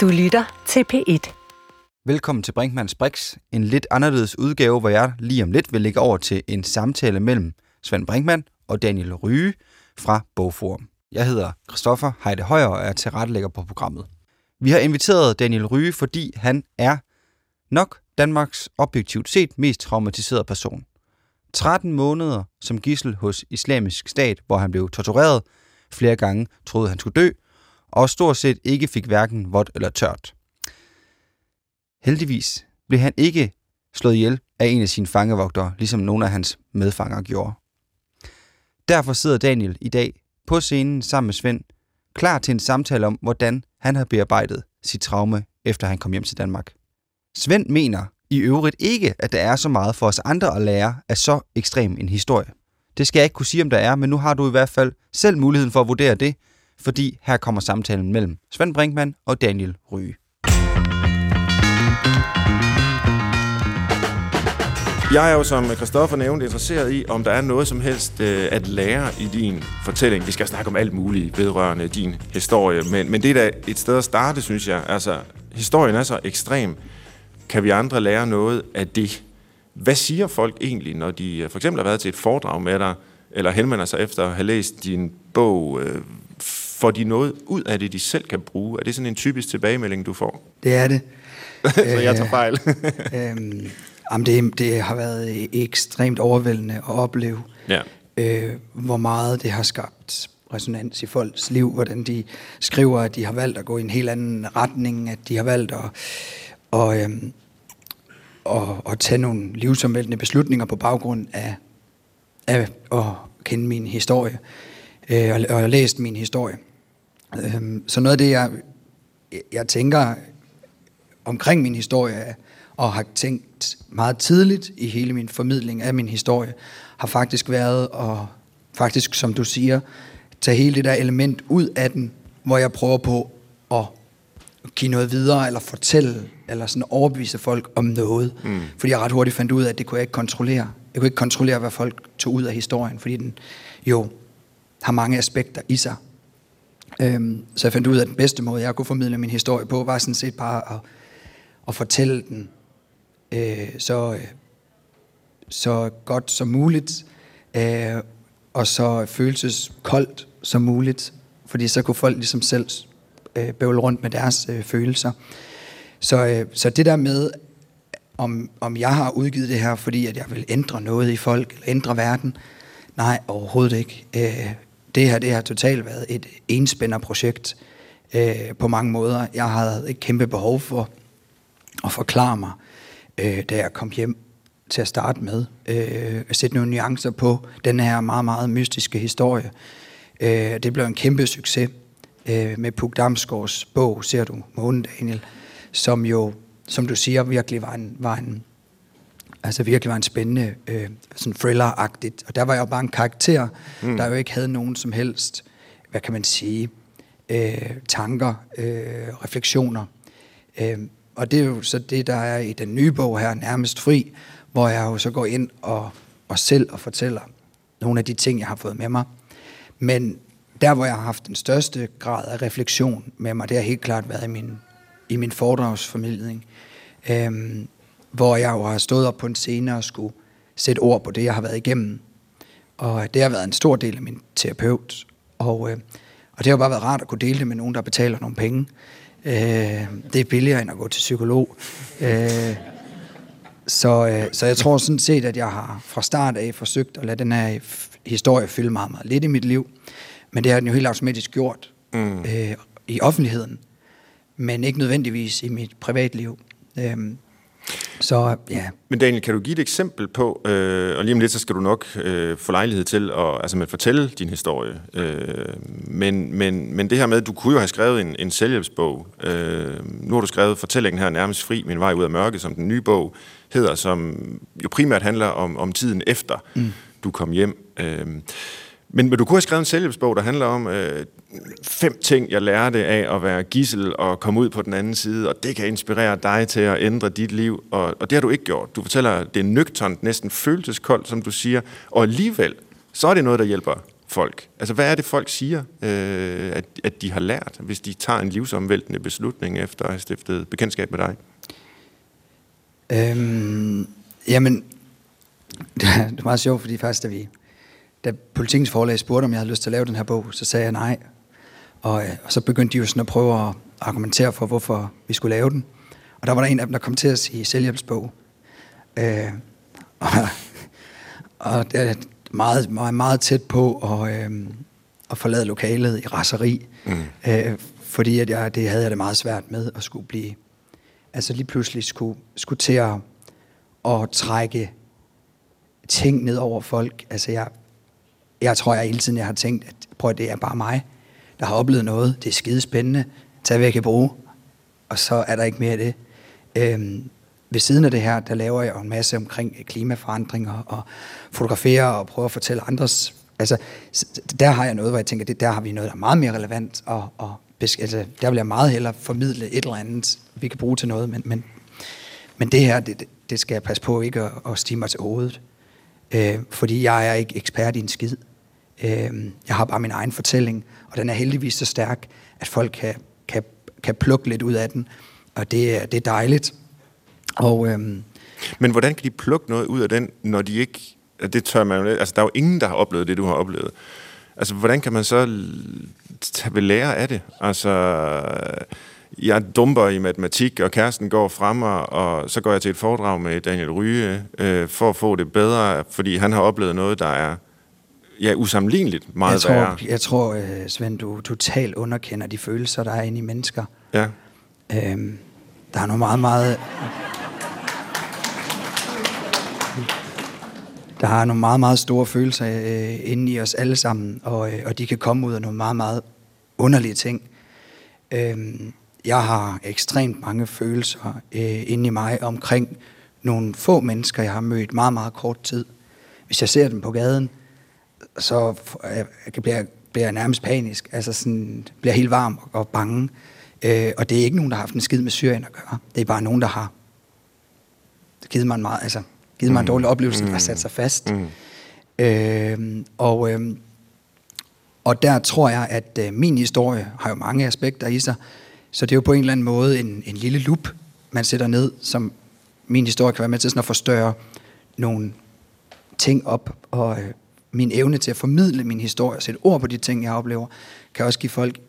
Du lytter til P1. Velkommen til Brinkmanns Brix, en lidt anderledes udgave, hvor jeg lige om lidt vil lægge over til en samtale mellem Svend Brinkmann og Daniel Ryge fra Bogforum. Jeg hedder Christoffer Heide Højer og er tilrettelægger på programmet. Vi har inviteret Daniel Ryge, fordi han er nok Danmarks objektivt set mest traumatiserede person. 13 måneder som gissel hos islamisk stat, hvor han blev tortureret, flere gange troede han skulle dø, og stort set ikke fik hverken vådt eller tørt. Heldigvis blev han ikke slået ihjel af en af sine fangevogtere, ligesom nogle af hans medfanger gjorde. Derfor sidder Daniel i dag på scenen sammen med Svend, klar til en samtale om, hvordan han har bearbejdet sit traume, efter han kom hjem til Danmark. Svend mener i øvrigt ikke, at der er så meget for os andre at lære af så ekstrem en historie. Det skal jeg ikke kunne sige, om der er, men nu har du i hvert fald selv muligheden for at vurdere det, fordi her kommer samtalen mellem Svend Brinkmann og Daniel Ryge. Jeg er jo, som Christoffer nævnte, interesseret i, om der er noget som helst øh, at lære i din fortælling. Vi skal snakke om alt muligt vedrørende din historie, men, men det er da et sted at starte, synes jeg. Altså, historien er så ekstrem. Kan vi andre lære noget af det? Hvad siger folk egentlig, når de øh, for eksempel har været til et foredrag med dig, eller henvender sig efter at have læst din bog? Øh, får de noget ud af det, de selv kan bruge? Er det sådan en typisk tilbagemelding, du får? Det er det. så jeg tager fejl. øhm, jamen det, det har været ekstremt overvældende at opleve, ja. øh, hvor meget det har skabt resonans i folks liv, hvordan de skriver, at de har valgt at gå i en helt anden retning, at de har valgt at, og, øhm, og, og tage nogle livsomvæltende beslutninger på baggrund af, af at kende min historie, øh, og, og læst min historie. Øhm, så noget af det, jeg, jeg tænker omkring min historie, og har tænkt meget tidligt i hele min formidling af min historie, har faktisk været at, faktisk som du siger, tage hele det der element ud af den, hvor jeg prøver på at give noget videre, eller fortælle, eller sådan overbevise folk om noget. Mm. Fordi jeg ret hurtigt fandt ud af, at det kunne jeg ikke kontrollere. Jeg kunne ikke kontrollere, hvad folk tog ud af historien, fordi den jo har mange aspekter i sig. Øhm, så jeg fandt ud af, at den bedste måde, jeg kunne formidle min historie på, var sådan set bare at, at fortælle den øh, så, øh, så godt som muligt, øh, og så følelseskoldt som muligt, fordi så kunne folk ligesom selv øh, bøvle rundt med deres øh, følelser. Så, øh, så det der med, om, om jeg har udgivet det her, fordi at jeg vil ændre noget i folk, eller ændre verden, nej, overhovedet ikke. Øh, det her det har totalt været et enspænderprojekt øh, på mange måder. Jeg havde et kæmpe behov for at forklare mig, øh, da jeg kom hjem til at starte med. Øh, at sætte nogle nuancer på den her meget, meget mystiske historie. Øh, det blev en kæmpe succes øh, med Puk Damsgaards bog, ser du, Månen Daniel, som jo, som du siger, virkelig var en, var en altså virkelig var en spændende, øh, sådan thriller-agtigt. Og der var jeg jo bare en karakter, mm. der jo ikke havde nogen som helst, hvad kan man sige, øh, tanker, øh, refleksioner. Øh, og det er jo så det, der er i den nye bog her, Nærmest Fri, hvor jeg jo så går ind og, og selv og fortæller nogle af de ting, jeg har fået med mig. Men der, hvor jeg har haft den største grad af refleksion med mig, det har helt klart været i min, i min foredragsformidling. Øhm, hvor jeg jo har stået op på en scene og skulle sætte ord på det, jeg har været igennem. Og det har været en stor del af min terapeut. Og, øh, og det har bare været rart at kunne dele det med nogen, der betaler nogle penge. Øh, det er billigere end at gå til psykolog. Øh, så, øh, så jeg tror sådan set, at jeg har fra start af forsøgt at lade den her historie fylde meget, meget lidt i mit liv. Men det har den jo helt automatisk gjort mm. øh, i offentligheden, men ikke nødvendigvis i mit privatliv. Øh, så ja. Men Daniel, kan du give et eksempel på, øh, og lige om lidt, så skal du nok øh, få lejlighed til at altså, med fortælle din historie. Øh, men, men, men det her med, at du kunne jo have skrevet en, en selvhjælpsbog. Øh, nu har du skrevet fortællingen her nærmest fri, min vej ud af mørke, som den nye bog hedder, som jo primært handler om, om tiden efter, mm. du kom hjem. Øh, men, men du kunne have skrevet en selvhjælpsbog, der handler om øh, fem ting, jeg lærte af at være gissel og komme ud på den anden side, og det kan inspirere dig til at ændre dit liv, og, og det har du ikke gjort. Du fortæller, det er nøgternt, næsten følelseskoldt, som du siger, og alligevel, så er det noget, der hjælper folk? Altså, hvad er det, folk siger, øh, at, at de har lært, hvis de tager en livsomvæltende beslutning efter at have stiftet bekendtskab med dig? Øhm, jamen, det er meget sjovt, fordi først da vi, da Politikens forlag spurgte, om jeg havde lyst til at lave den her bog, så sagde jeg nej. Og, øh, og så begyndte de jo sådan at prøve at argumentere for, hvorfor vi skulle lave den. Og der var der en af dem, der kom til at sige selvhjælpsbog. Øh, og, og det er meget, meget, meget tæt på at, øh, at forlade lokalet i raseri. Mm. Øh, fordi at jeg, det havde jeg det meget svært med at skulle blive... Altså lige pludselig skulle, skulle til at, at trække ting ned over folk. Altså jeg, jeg tror, jeg hele tiden jeg har tænkt, at prøv, det er bare mig, der har oplevet noget. Det er skide spændende. Tag hvad jeg kan bruge. Og så er der ikke mere af det. Øhm, ved siden af det her, der laver jeg en masse omkring øh, klimaforandringer og fotograferer og prøver at fortælle andres. Altså, der har jeg noget, hvor jeg tænker, det, der har vi noget, der er meget mere relevant. Og, og altså, der vil jeg meget hellere formidle et eller andet, vi kan bruge til noget. Men, men, men det her, det, det skal jeg passe på ikke at, at stige mig til hovedet. Øh, fordi jeg er ikke ekspert i en skid. Øh, jeg har bare min egen fortælling, og den er heldigvis så stærk, at folk kan, kan, kan plukke lidt ud af den. Og det, det er dejligt. Og, øh, Men hvordan kan de plukke noget ud af den, når de ikke... Det tør man jo Altså, der er jo ingen, der har oplevet det, du har oplevet. Altså, hvordan kan man så tage ved lære af det? Altså, jeg dumper i matematik, og kæresten går frem og så går jeg til et foredrag med Daniel Ryge, øh, for at få det bedre, fordi han har oplevet noget, der er ja, usammenligneligt meget jeg tror, værre. Jeg tror, uh, Svend, du totalt underkender de følelser, der er inde i mennesker. Ja. Øhm, der er noget meget, meget... Der er nogle meget, meget store følelser øh, inde i os alle sammen, og, øh, og de kan komme ud af nogle meget, meget underlige ting. Øhm, jeg har ekstremt mange følelser øh, inde i mig omkring nogle få mennesker, jeg har mødt meget, meget kort tid. Hvis jeg ser dem på gaden, så jeg, bliver, bliver jeg nærmest panisk, altså sådan, bliver helt varm og bange. Øh, og det er ikke nogen, der har haft en skid med Syrien at gøre. Det er bare nogen, der har givet mig en, meget, altså, givet mig en mm. dårlig oplevelse, mm. sat sig fast. Mm. Øh, og, øh, og der tror jeg, at øh, min historie har jo mange aspekter i sig, så det er jo på en eller anden måde en, en lille lup, man sætter ned, som min historie kan være med til sådan at forstørre nogle ting op, og øh, min evne til at formidle min historie og sætte ord på de ting, jeg oplever, kan også give folk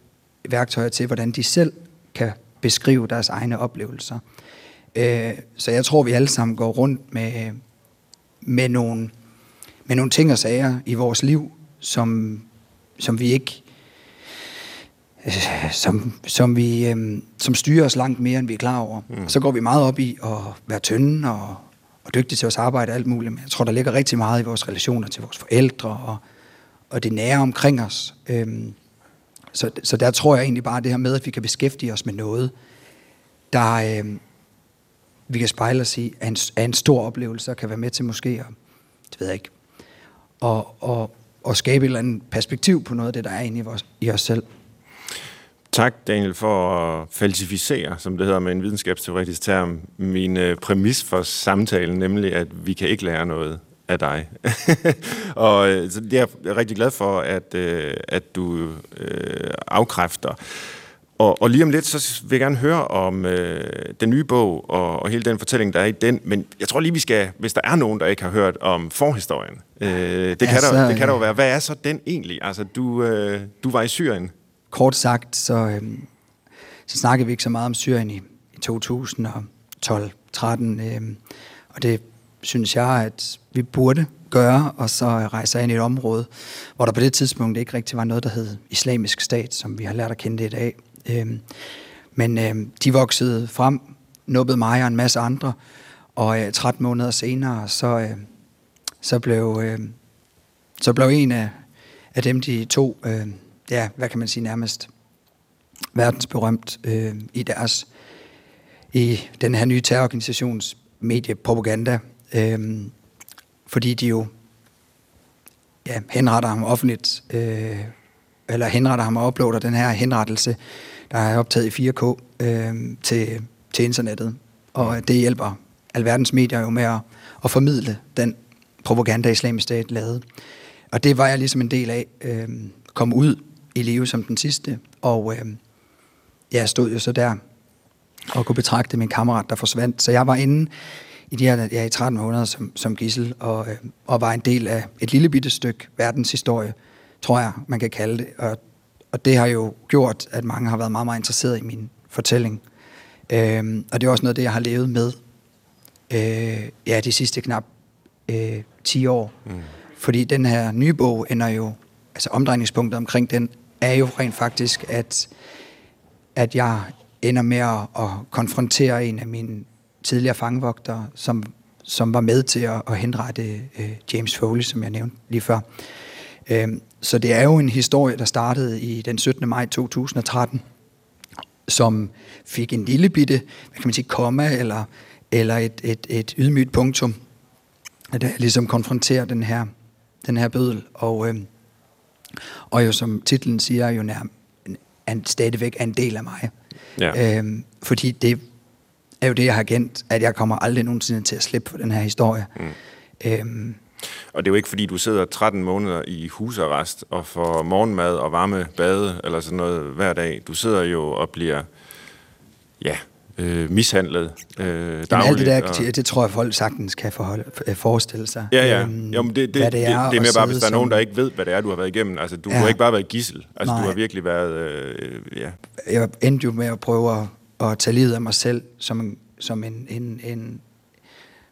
værktøjer til, hvordan de selv kan beskrive deres egne oplevelser. Øh, så jeg tror, vi alle sammen går rundt med, med, nogle, med nogle ting og sager i vores liv, som, som vi ikke øh, som, som, vi, øh, som styrer os langt mere, end vi er klar over. Mm. så går vi meget op i at være tynde og, og dygtig til vores arbejde og alt muligt. Men jeg tror, der ligger rigtig meget i vores relationer til vores forældre og, og det nære omkring os. Øhm, så, så der tror jeg egentlig bare det her med, at vi kan beskæftige os med noget, der øhm, vi kan spejle os i, er en, er en stor oplevelse, og kan være med til måske, at, det ved jeg ikke, og, og, og skabe et eller andet perspektiv på noget af det, der er inde i, vores, i os selv. Tak, Daniel, for at falsificere, som det hedder med en videnskabsteoretisk term, min øh, præmis for samtalen, nemlig at vi kan ikke lære noget af dig. og øh, så det er jeg rigtig glad for, at, øh, at du øh, afkræfter. Og, og lige om lidt, så vil jeg gerne høre om øh, den nye bog og, og hele den fortælling, der er i den. Men jeg tror lige, vi skal, hvis der er nogen, der ikke har hørt om forhistorien, øh, det, kan altså, der, det kan der jo være. Hvad er så den egentlig? Altså, du, øh, du var i Syrien. Kort sagt, så, øh, så snakkede vi ikke så meget om Syrien i, i 2012-13. Øh, og det synes jeg, at vi burde gøre, og så rejse ind i et område, hvor der på det tidspunkt ikke rigtig var noget, der hed islamisk stat, som vi har lært at kende det i dag. Øhm, men øhm, de voksede frem, nubbede mig og en masse andre, og øh, 13 måneder senere, så, øh, så, blev, øh, så blev en af, af dem, de to, øhm, ja, hvad kan man sige nærmest, verdensberømt øh, i deres, i den her nye terrororganisations mediepropaganda, øh, fordi de jo ja, henretter ham offentligt, øh, eller henretter ham og uploader den her henrettelse, der er optaget i 4K øh, til, til internettet. Og det hjælper alverdens medier jo med at, at formidle den propaganda, islamisk stat lavede. og det var jeg ligesom en del af. Øh, kom ud i live som den sidste, og øh, jeg stod jo så der og kunne betragte min kammerat, der forsvandt. Så jeg var inde i de her ja, i 13 måneder som, som gissel, og, øh, og var en del af et lille bitte stykke verdenshistorie, tror jeg, man kan kalde det. Og, og det har jo gjort, at mange har været meget, meget interesseret i min fortælling. Øh, og det er også noget, det jeg har levet med øh, ja, de sidste knap øh, 10 år. Mm. Fordi den her nye bog ender jo, altså omdrejningspunktet omkring den, er jo rent faktisk, at, at jeg ender med at, at konfrontere en af mine tidligere fangevogtere, som, som var med til at, at henrette øh, James Foley, som jeg nævnte lige før. Øh, så det er jo en historie, der startede i den 17. maj 2013, som fik en lille bitte, hvad kan man sige, komma eller, eller et, et, et ydmygt punktum, der ligesom konfronterer den her, den her bødel. Og, øh, og jo som titlen siger, jo nær, en, stadigvæk er en del af mig. Ja. Øhm, fordi det er jo det, jeg har kendt, at jeg kommer aldrig nogensinde til at slippe for den her historie. Mm. Øhm, og det er jo ikke, fordi du sidder 13 måneder i husarrest og får morgenmad og varme bade eller sådan noget hver dag. Du sidder jo og bliver, ja, øh, mishandlet øh, dagligt. alt det der, og... det tror jeg, folk sagtens kan forholde, forestille sig. Ja, ja. Øhm, jo, men det, det, det, det, er, det er mere bare, hvis der er nogen, der ikke ved, hvad det er, du har været igennem. Altså, du ja. har ikke bare været gissel. Altså, Nej. du har virkelig været... Øh, ja. Jeg endte jo med at prøve at, at tage livet af mig selv som en, som en, en, en,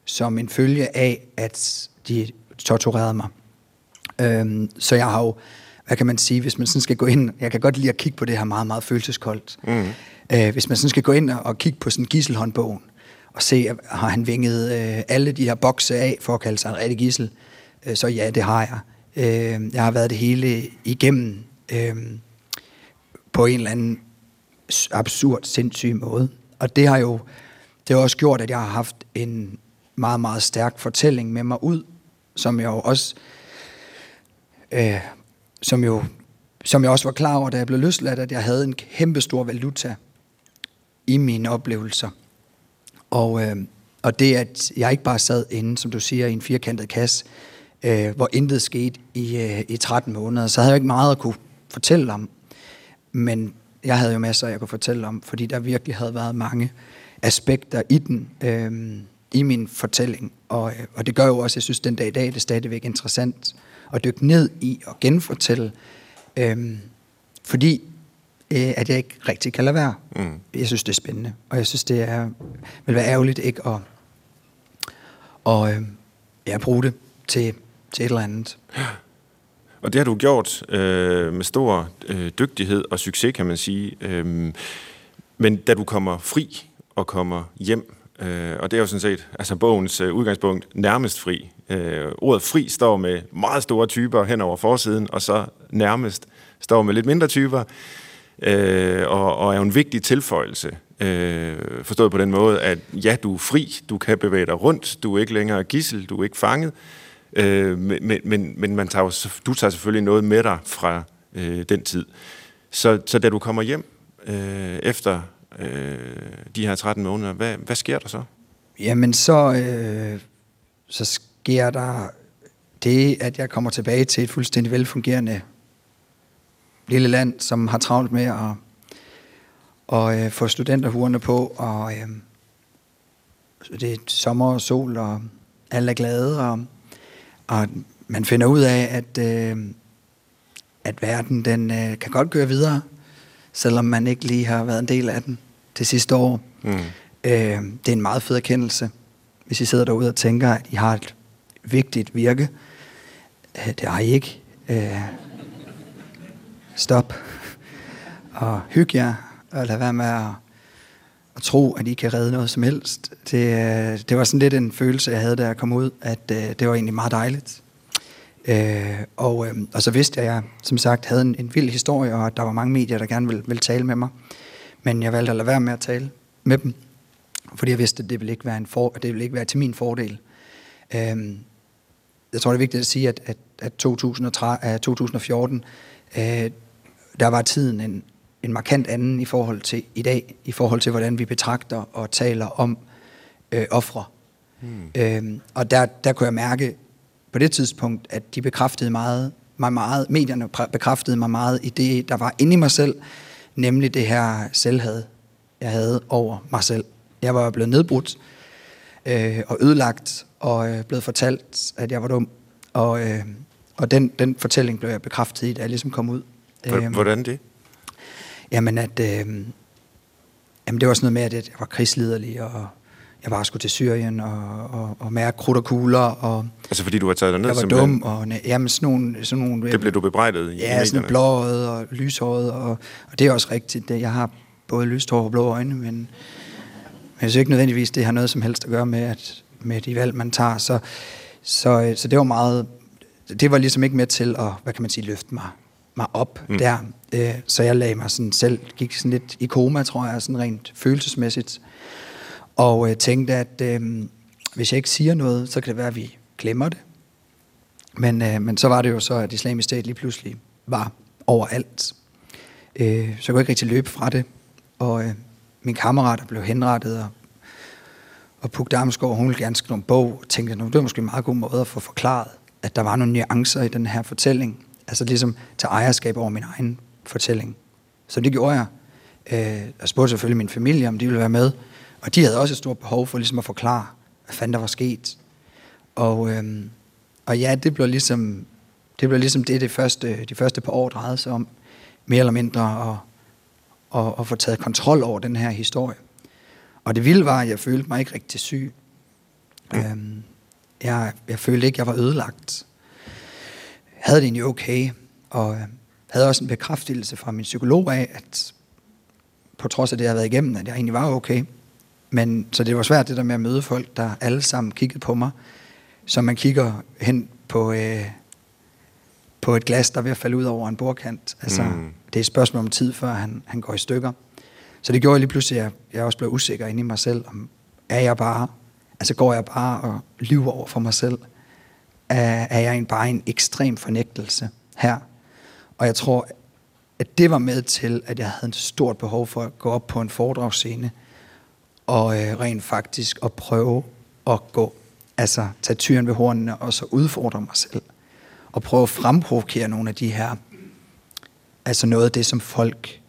som en følge af, at de torturerede mig. Øhm, så jeg har jo, hvad kan man sige, hvis man sådan skal gå ind, jeg kan godt lide at kigge på det her meget, meget følelseskoldt. Mm. Øh, hvis man sådan skal gå ind og kigge på sådan gisselhåndbogen, og se, har han vinget øh, alle de her bokse af for at kalde sig en rigtig gissel, øh, så ja, det har jeg. Øh, jeg har været det hele igennem øh, på en eller anden absurd, sindssyg måde. Og det har jo det har også gjort, at jeg har haft en meget, meget stærk fortælling med mig ud, som jeg jo også øh, som jo som jeg også var klar over, da jeg blev løsladt, at jeg havde en kæmpe stor valuta i mine oplevelser. Og, øh, og det, at jeg ikke bare sad inde, som du siger, i en firkantet kasse, øh, hvor intet skete i, øh, i 13 måneder, så havde jeg ikke meget at kunne fortælle om. Men jeg havde jo masser, jeg kunne fortælle om, fordi der virkelig havde været mange aspekter i den, øh, i min fortælling. Og, øh, og det gør jo også, jeg synes, den dag i dag, det er stadigvæk interessant at dykke ned i og genfortælle. Øh, fordi øh, at jeg ikke rigtig kan lade være. Mm. Jeg synes, det er spændende, og jeg synes, det er, vil være ærgerligt ikke at, og, øh, ja, bruge det til, til et eller andet. Og det har du gjort øh, med stor øh, dygtighed og succes, kan man sige. Øh, men da du kommer fri og kommer hjem, øh, og det er jo sådan set altså bogens øh, udgangspunkt nærmest fri. Øh, ordet fri står med meget store typer hen over forsiden, og så nærmest står med lidt mindre typer øh, og, og er jo en vigtig tilføjelse. Øh, forstået på den måde, at ja, du er fri, du kan bevæge dig rundt, du er ikke længere gissel, du er ikke fanget, øh, men, men, men man tager jo, du tager selvfølgelig noget med dig fra øh, den tid. Så, så da du kommer hjem øh, efter øh, de her 13 måneder, hvad, hvad sker der så? Jamen så, øh, så sker der det, at jeg kommer tilbage til et fuldstændig velfungerende lille land, som har travlt med at, at øh, få studenterhurene på, og øh, det er sommer og sol, og alle er glade, og, og man finder ud af, at, øh, at verden den øh, kan godt køre videre, selvom man ikke lige har været en del af den det sidste år. Mm. Øh, det er en meget fed erkendelse, hvis I sidder derude og tænker, at I har et vigtigt virke. Øh, det har I ikke. Øh, stop og hygge jer, og lade være med at, at tro, at I kan redde noget som helst. Det, det var sådan lidt en følelse, jeg havde, da jeg kom ud, at øh, det var egentlig meget dejligt. Uh, og, uh, og så vidste jeg, at jeg som sagt havde en, en vild historie, og at der var mange medier, der gerne ville, ville tale med mig. Men jeg valgte at lade være med at tale med dem, fordi jeg vidste, at det ville ikke være, en for, det ville ikke være til min fordel. Uh, jeg tror, det er vigtigt at sige, at, at, at 2013, 2014, uh, der var tiden en, en markant anden i forhold til i dag, i forhold til, hvordan vi betragter og taler om øh, ofre. Hmm. Øhm, og der, der kunne jeg mærke på det tidspunkt, at de bekræftede meget, mig meget, medierne bekræftede mig meget i det, der var inde i mig selv, nemlig det her selvhed, jeg havde over mig selv. Jeg var blevet nedbrudt øh, og ødelagt, og øh, blevet fortalt, at jeg var dum. Og, øh, og den, den fortælling blev jeg bekræftet i, da jeg ligesom kom ud. Øh, Hvordan det? Jamen, at, øh, jamen, det var sådan noget med, at jeg var krigsliderlig, og jeg bare skulle til Syrien og, og, og mærke krudt og kugler. Og altså fordi du var taget derned? Jeg var simpelthen. dum, og jamen, sådan nogle, sådan nogle... Det blev du bebrejdet i Ja, sådan blåøjet og lyshåret, og, og det er også rigtigt. Det, jeg har både lyst hår og blå øjne, men, men jeg synes ikke nødvendigvis, det har noget som helst at gøre med, at, med de valg, man tager. Så, så, så det var meget... Det var ligesom ikke med til at, hvad kan man sige, løfte mig, mig op mm. der. Øh, så jeg lagde mig sådan selv, gik sådan lidt i koma, tror jeg, sådan rent følelsesmæssigt. Og øh, tænkte, at øh, hvis jeg ikke siger noget, så kan det være, at vi glemmer det. Men, øh, men så var det jo så, at islamisk stat lige pludselig var overalt. Øh, så jeg kunne ikke rigtig løbe fra det. Og øh, min kammerat blev henrettet, og, og Puk Damsgaard, hun ville gerne skrive en bog, og tænkte, at det var måske en meget god måde at få forklaret, at der var nogle nuancer i den her fortælling. Altså ligesom tage ejerskab over min egen fortælling. Så det gjorde jeg. Øh, jeg spurgte selvfølgelig min familie, om de ville være med. Og de havde også et stort behov for ligesom at forklare, hvad fanden der var sket. Og, øhm, og ja, det blev ligesom det, blev ligesom det, det første, de første par år drejede sig om. Mere eller mindre at, at, at få taget kontrol over den her historie. Og det vilde var, at jeg følte mig ikke rigtig syg. Mm. Øhm, jeg, jeg følte ikke, at jeg var ødelagt. Havde det egentlig okay, og øh, havde også en bekræftelse fra min psykolog af, at på trods af det, jeg havde været igennem, at jeg egentlig var okay. Men, så det var svært det der med at møde folk, der alle sammen kiggede på mig, så man kigger hen på, øh, på et glas, der er ved at falde ud over en bordkant. Altså, mm. Det er et spørgsmål om tid, før han, han går i stykker. Så det gjorde lige pludselig, at jeg, jeg også blev usikker inde i mig selv. Om, er jeg bare, altså går jeg bare og lyver over for mig selv? Er, er jeg en, bare en ekstrem fornægtelse her? Og jeg tror, at det var med til, at jeg havde et stort behov for at gå op på en foredragsscene, og øh, rent faktisk at prøve at gå, altså tage tyren ved hornene og så udfordre mig selv. Og prøve at fremprovokere nogle af de her, altså noget af det, som folk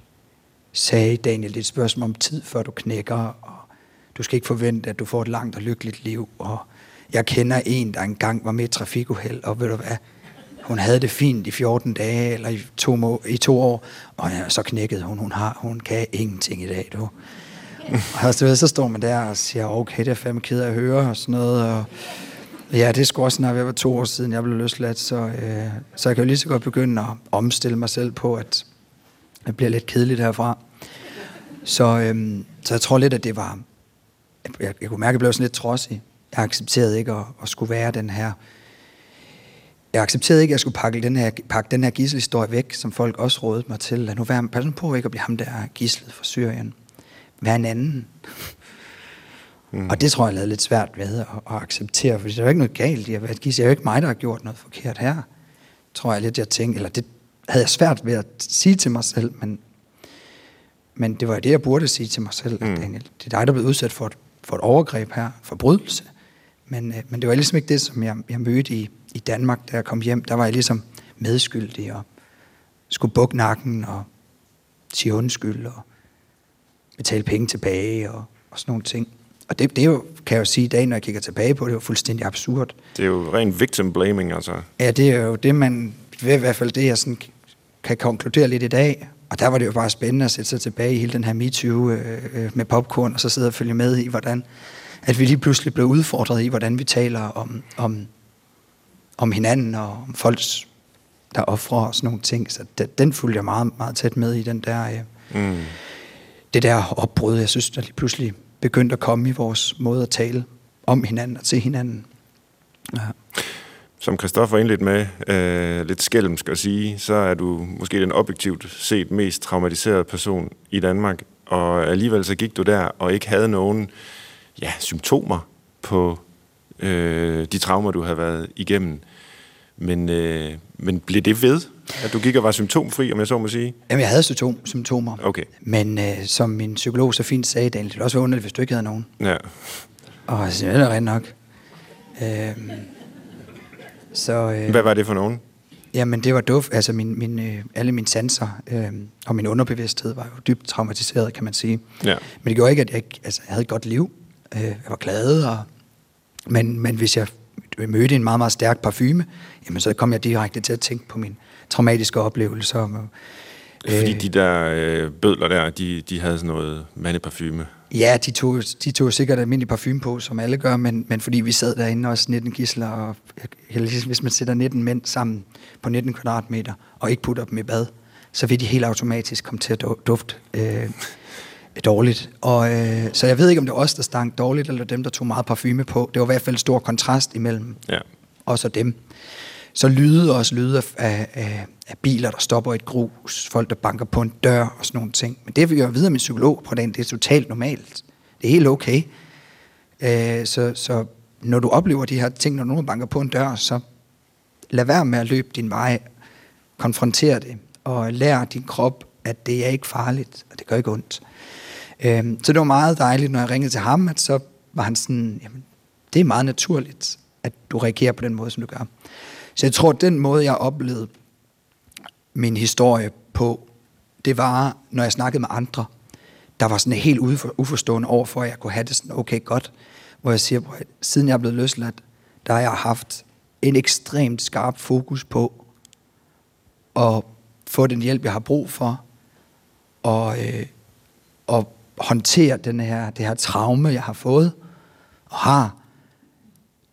sagde, Daniel, det er et spørgsmål om tid, før du knækker, og du skal ikke forvente, at du får et langt og lykkeligt liv, og jeg kender en, der engang var med i trafikuheld, og ved du hvad, hun havde det fint i 14 dage, eller i to, må, i to år, og ja, så knækkede hun, hun, har, hun kan ingenting i dag, du. Og altså, så, så står man der og siger, okay, det er fandme ked af at høre og sådan noget. Og ja, det skulle også snart være to år siden, jeg blev løsladt, så, øh, så jeg kan jo lige så godt begynde at omstille mig selv på, at det bliver lidt kedeligt herfra. Så, øh, så jeg tror lidt, at det var... Jeg, jeg kunne mærke, at jeg blev sådan lidt trodsig. Jeg accepterede ikke at, at skulle være den her... Jeg accepterede ikke, at jeg skulle pakke den her, pakke den her gisselhistorie væk, som folk også rådede mig til. Lad nu være, pas nu på ikke at blive ham der gislet fra Syrien være en anden. Mm. Og det tror jeg, jeg lidt svært ved at, at acceptere, for der er jo ikke noget galt i at være et gis. Det er jo ikke mig, der har gjort noget forkert her. Tror jeg lidt, jeg tænkte, eller det havde jeg svært ved at sige til mig selv, men, men det var det, jeg burde sige til mig selv, mm. Daniel. Det er dig, der er blevet udsat for et, for et overgreb her, forbrydelse. Men, øh, men det var ligesom ikke det, som jeg, jeg mødte i, i Danmark, da jeg kom hjem. Der var jeg ligesom medskyldig og skulle bukke nakken og sige undskyld og betale penge tilbage og, og sådan nogle ting. Og det, det er jo, kan jeg jo sige i dag, når jeg kigger tilbage på det, er jo fuldstændig absurd. Det er jo ren victim blaming, altså. Ja, det er jo det, man, i hvert fald det, jeg sådan kan konkludere lidt i dag. Og der var det jo bare spændende at sætte sig tilbage i hele den her MeToo øh, øh, med popcorn, og så sidde og følge med i, hvordan at vi lige pludselig blev udfordret i, hvordan vi taler om, om, om hinanden og om folks, der offrer og sådan nogle ting. Så det, den fulgte jeg meget, meget tæt med i, den der... Øh, mm det der opbrud, jeg synes, der lige pludselig begyndte at komme i vores måde at tale om hinanden og til hinanden. Ja. Som Christoffer indledt med, øh, lidt skælmsk at sige, så er du måske den objektivt set mest traumatiserede person i Danmark, og alligevel så gik du der og ikke havde nogen ja, symptomer på øh, de traumer, du havde været igennem. Men, øh, men blev det ved? At du gik og var symptomfri, om jeg så må sige? Jamen, jeg havde symptom, symptomer. Okay. Men øh, som min psykolog så fint sagde, Daniel, det ville også være underligt, hvis du ikke havde nogen. Ja. Og jeg siger, det er rent nok. Øh, Så, øh, Hvad var det for nogen? Jamen, det var duft. Altså, min, min, øh, alle mine sanser øh, og min underbevidsthed var jo dybt traumatiseret, kan man sige. Ja. Men det gjorde ikke, at jeg, ikke, altså, jeg havde et godt liv. Øh, jeg var glad, og, men, men hvis jeg mødte en meget, meget stærk parfume, jamen, så kom jeg direkte til at tænke på mine traumatiske oplevelser. Og, Fordi de der øh, bødler der, de, de havde sådan noget mandeparfume. Ja, de tog, de tog sikkert almindelig parfume på, som alle gør, men, men fordi vi sad derinde også 19 gisler, og jeg, hvis man sætter 19 mænd sammen på 19 kvadratmeter, og ikke putter dem i bad, så vil de helt automatisk komme til at dufte øh, dårligt. Og, øh, så jeg ved ikke, om det var os, der stank dårligt, eller dem, der tog meget parfume på. Det var i hvert fald stor kontrast imellem Ja. os og dem. Så lyde også lyde af, af, af, af biler, der stopper i et grus, folk, der banker på en dør og sådan nogle ting. Men det vil jeg videre med psykolog på den, det er totalt normalt. Det er helt okay. Øh, så, så når du oplever de her ting, når nogen banker på en dør, så lad være med at løbe din vej, konfrontere det, og lær din krop, at det er ikke farligt, og det gør ikke ondt. Øh, så det var meget dejligt, når jeg ringede til ham, at så var han sådan, jamen, det er meget naturligt, at du reagerer på den måde, som du gør. Så jeg tror, at den måde, jeg oplevede min historie på, det var, når jeg snakkede med andre, der var sådan helt uforstående over for, at jeg kunne have det sådan, okay, godt. Hvor jeg siger, at siden jeg er blevet løsladt, der har jeg haft en ekstremt skarp fokus på at få den hjælp, jeg har brug for, og, øh, og håndtere den her, det her traume, jeg har fået, og har,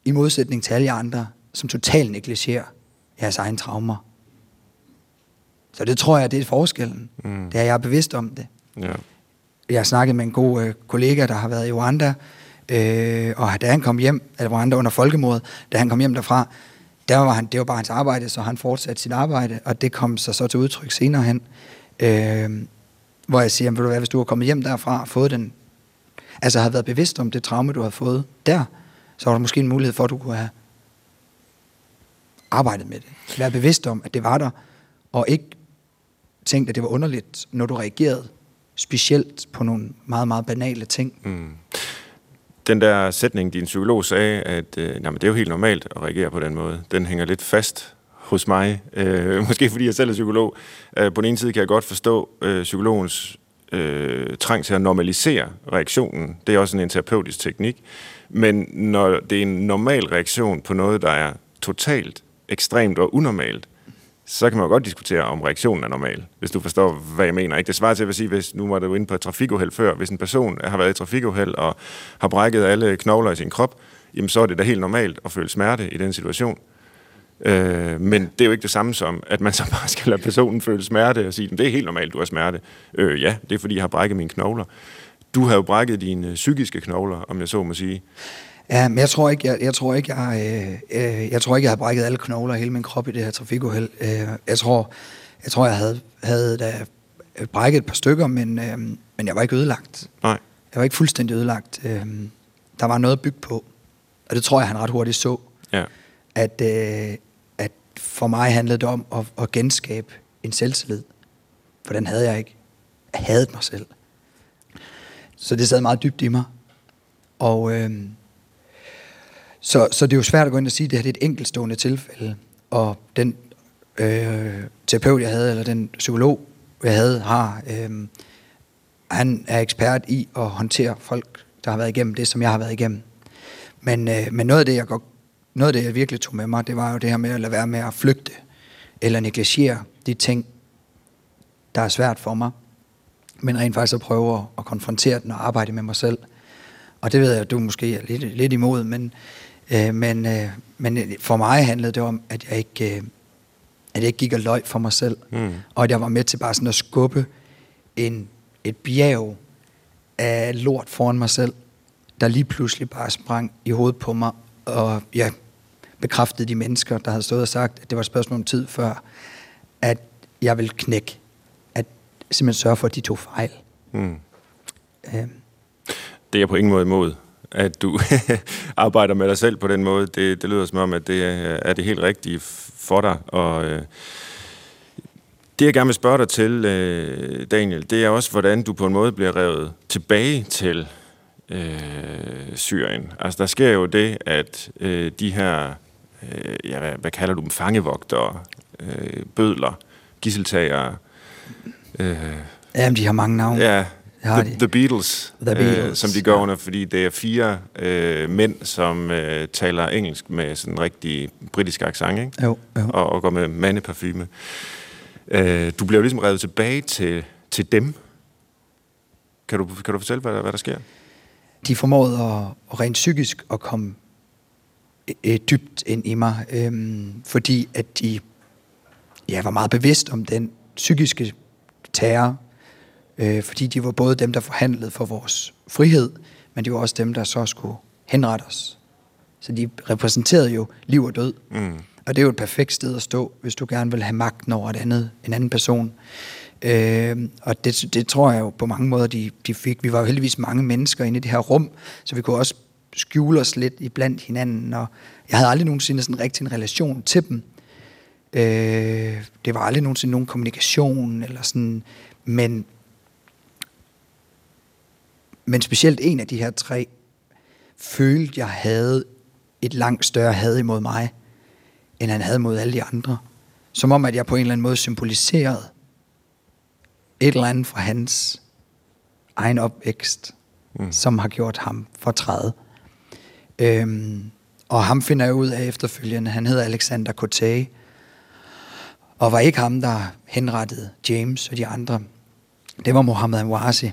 i modsætning til alle andre, som totalt negligerer jeres egen traumer. Så det tror jeg, det er forskellen. Mm. Det er, jeg er bevidst om det. Ja. Jeg har snakket med en god øh, kollega, der har været i Rwanda, øh, og da han kom hjem, eller Rwanda under folkemordet, da han kom hjem derfra, der var han, det var bare hans arbejde, så han fortsatte sit arbejde, og det kom så, så til udtryk senere hen. Øh, hvor jeg siger, vil du være, hvis du har kommet hjem derfra og fået den, altså har været bevidst om det traume, du har fået der, så var der måske en mulighed for, at du kunne have arbejdet med det. Være bevidst om, at det var der, og ikke tænkt, at det var underligt, når du reagerede specielt på nogle meget, meget banale ting. Mm. Den der sætning, din psykolog sagde, at øh, jamen, det er jo helt normalt at reagere på den måde, den hænger lidt fast hos mig. Øh, måske fordi jeg selv er psykolog. Øh, på den ene side kan jeg godt forstå øh, psykologens øh, trang til at normalisere reaktionen. Det er også en terapeutisk teknik. Men når det er en normal reaktion på noget, der er totalt ekstremt og unormalt, så kan man jo godt diskutere, om reaktionen er normal, hvis du forstår, hvad jeg mener. Ikke? Det svarer til at sige, hvis nu var du inde på et trafikuheld før, hvis en person har været i trafikuheld og har brækket alle knogler i sin krop, jamen så er det da helt normalt at føle smerte i den situation. Øh, men det er jo ikke det samme som, at man så bare skal lade personen føle smerte og sige, det er helt normalt, du har smerte. Øh, ja, det er fordi, jeg har brækket mine knogler. Du har jo brækket dine psykiske knogler, om jeg så må sige. Ja, men jeg tror ikke, jeg, jeg tror ikke, jeg, øh, øh, jeg tror ikke, jeg havde brækket alle knogler i hele min krop i det her trafikuheld. Øh, jeg tror, jeg tror, jeg havde, havde da brækket et par stykker, men, øh, men jeg var ikke ødelagt. Nej. Jeg var ikke fuldstændig ødelagt. Øh, der var noget at bygge på, og det tror jeg, han ret hurtigt så. Ja. At, øh, for mig handlede det om at, at genskabe en selvtillid. For den havde jeg ikke. Jeg havde mig selv. Så det sad meget dybt i mig. Og... Øh, så, så det er jo svært at gå ind og sige, at det her er et enkeltstående tilfælde, og den øh, terapeut, jeg havde, eller den psykolog, jeg havde, har, øh, han er ekspert i at håndtere folk, der har været igennem det, som jeg har været igennem. Men, øh, men noget, af det, jeg godt, noget af det, jeg virkelig tog med mig, det var jo det her med at lade være med at flygte, eller negligere de ting, der er svært for mig, men rent faktisk at prøve at konfrontere den og arbejde med mig selv. Og det ved jeg, at du måske er lidt, lidt imod, men, øh, men, øh, men for mig handlede det om, at jeg ikke, øh, at jeg ikke gik og løg for mig selv. Mm. Og at jeg var med til bare sådan at skubbe en, et bjerg af lort foran mig selv, der lige pludselig bare sprang i hovedet på mig. Og jeg bekræftede de mennesker, der havde stået og sagt, at det var et spørgsmål om tid før, at jeg ville knække. At simpelthen sørge for, at de tog fejl. Mm. Øh, Det er jeg på ingen måde imod, at du arbejder med dig selv på den måde. Det, det lyder som om, at det er, er det helt rigtige for dig. Og øh, det, jeg gerne vil spørge dig til, øh, Daniel, det er også, hvordan du på en måde bliver revet tilbage til øh, Syrien. Altså, der sker jo det, at øh, de her øh, ja, hvad, hvad kalder du dem, fangevogtere, øh, bødler, gisseltagere. Øh, Jamen, de har mange navne. ja, har the, de. the Beatles, The Beatles, øh, som de går ja. under, fordi det er fire øh, mænd, som øh, taler engelsk med sådan en rigtig britisk accent, ikke? Jo, jo. Og, og går med mandeparfume. Øh, du bliver jo ligesom revet tilbage til, til dem. Kan du, kan du fortælle, hvad hvad der sker? de formåede at, at rent psykisk at komme øh, dybt ind i mig, øhm, fordi at de ja, var meget bevidst om den psykiske terror, øh, fordi de var både dem, der forhandlede for vores frihed, men de var også dem, der så skulle henrette os. Så de repræsenterede jo liv og død. Mm. Og det er jo et perfekt sted at stå, hvis du gerne vil have magten over et andet, en anden person. Øh, og det, det tror jeg jo på mange måder, de, de fik. Vi var jo heldigvis mange mennesker inde i det her rum, så vi kunne også skjule os lidt iblandt hinanden. Og jeg havde aldrig nogensinde sådan rigtig en relation til dem. Øh, det var aldrig nogensinde nogen kommunikation, eller sådan, men, men specielt en af de her tre følte, jeg havde et langt større had imod mig, end han havde mod alle de andre. Som om, at jeg på en eller anden måde symboliserede et eller andet fra hans egen opvækst, mm. som har gjort ham fortrædet. Øhm, og ham finder jeg ud af efterfølgende. Han hedder Alexander Coté, og var ikke ham, der henrettede James og de andre. Det var Mohammed Anwasi.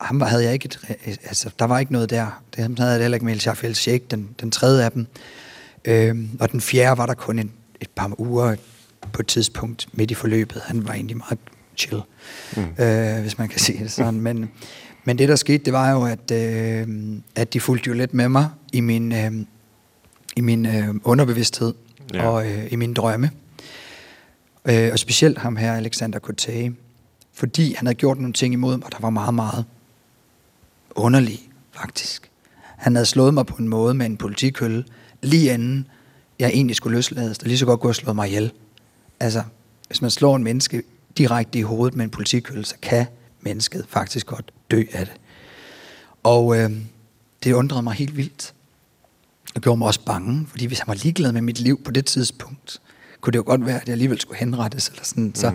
Ham var- havde jeg ikke et, altså, der var ikke noget der. Det havde jeg heller ikke med El Sheikh, den, den tredje af dem. Øhm, og den fjerde var der kun en, et par uger på et tidspunkt midt i forløbet. Han var egentlig meget chill, mm. øh, hvis man kan sige det sådan. Men, men det, der skete, det var jo, at, øh, at de fulgte jo lidt med mig i min, øh, i min øh, underbevidsthed Ja. og øh, i mine drømme. Øh, og specielt ham her, Alexander Coté, fordi han havde gjort nogle ting imod mig, der var meget, meget underlige, faktisk. Han havde slået mig på en måde med en politikølle, lige inden jeg egentlig skulle løslades, der lige så godt kunne have slået mig ihjel. Altså, hvis man slår en menneske direkte i hovedet med en politikølle, så kan mennesket faktisk godt dø af det. Og øh, det undrede mig helt vildt. Og gjorde mig også bange, fordi hvis han var ligeglad med mit liv på det tidspunkt, kunne det jo godt være, at jeg alligevel skulle henrettes. Eller sådan. Så,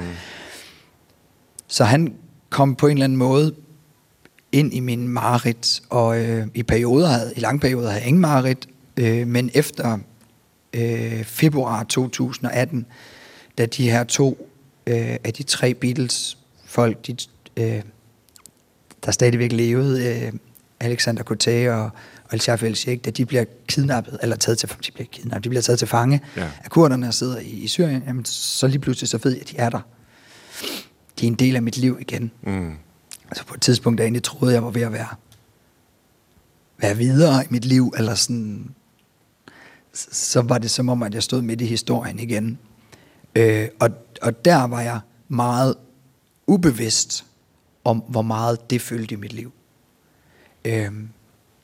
så han kom på en eller anden måde ind i min mareridt, og øh, i perioder havde, i lange perioder havde jeg ingen mareridt, øh, men efter øh, februar 2018, da de her to øh, af de tre Beatles folk, de, øh, der stadigvæk levede, øh, Alexander Coté og, og El Shaf El Sheikh, da de bliver kidnappet, eller taget til, de bliver kidnappet, de bliver taget til fange Ja. af kurderne og sidder i, i Syrien, jamen, så lige pludselig så ved jeg, at de er der. De er en del af mit liv igen. Mm. Altså på et tidspunkt, der egentlig troede, jeg var ved at være, være videre i mit liv, eller sådan, så- var det som om, at jeg stod midt i historien igen. Øh, og, og der var jeg meget ubevidst om, hvor meget det fyldte i mit liv. Øh,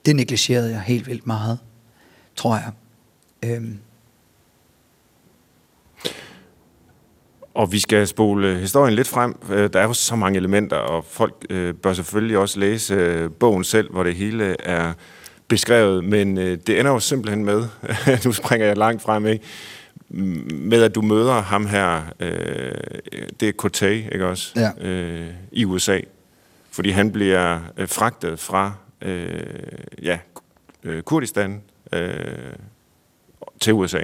det negligerede jeg helt vildt meget, tror jeg. Øh, Og vi skal spole historien lidt frem. Øh, Der er jo så mange elementer, og folk øh, bør selvfølgelig også læse øh, bogen selv, hvor det hele er beskrevet. Men det ender jo simpelthen med, nu springer jeg langt frem, ikke? Med at du møder ham her, øh, det er Coté, ikke også? Ja. Øh, I USA. Fordi han bliver øh, fragtet fra øh, ja, øh, Kurdistan øh, til USA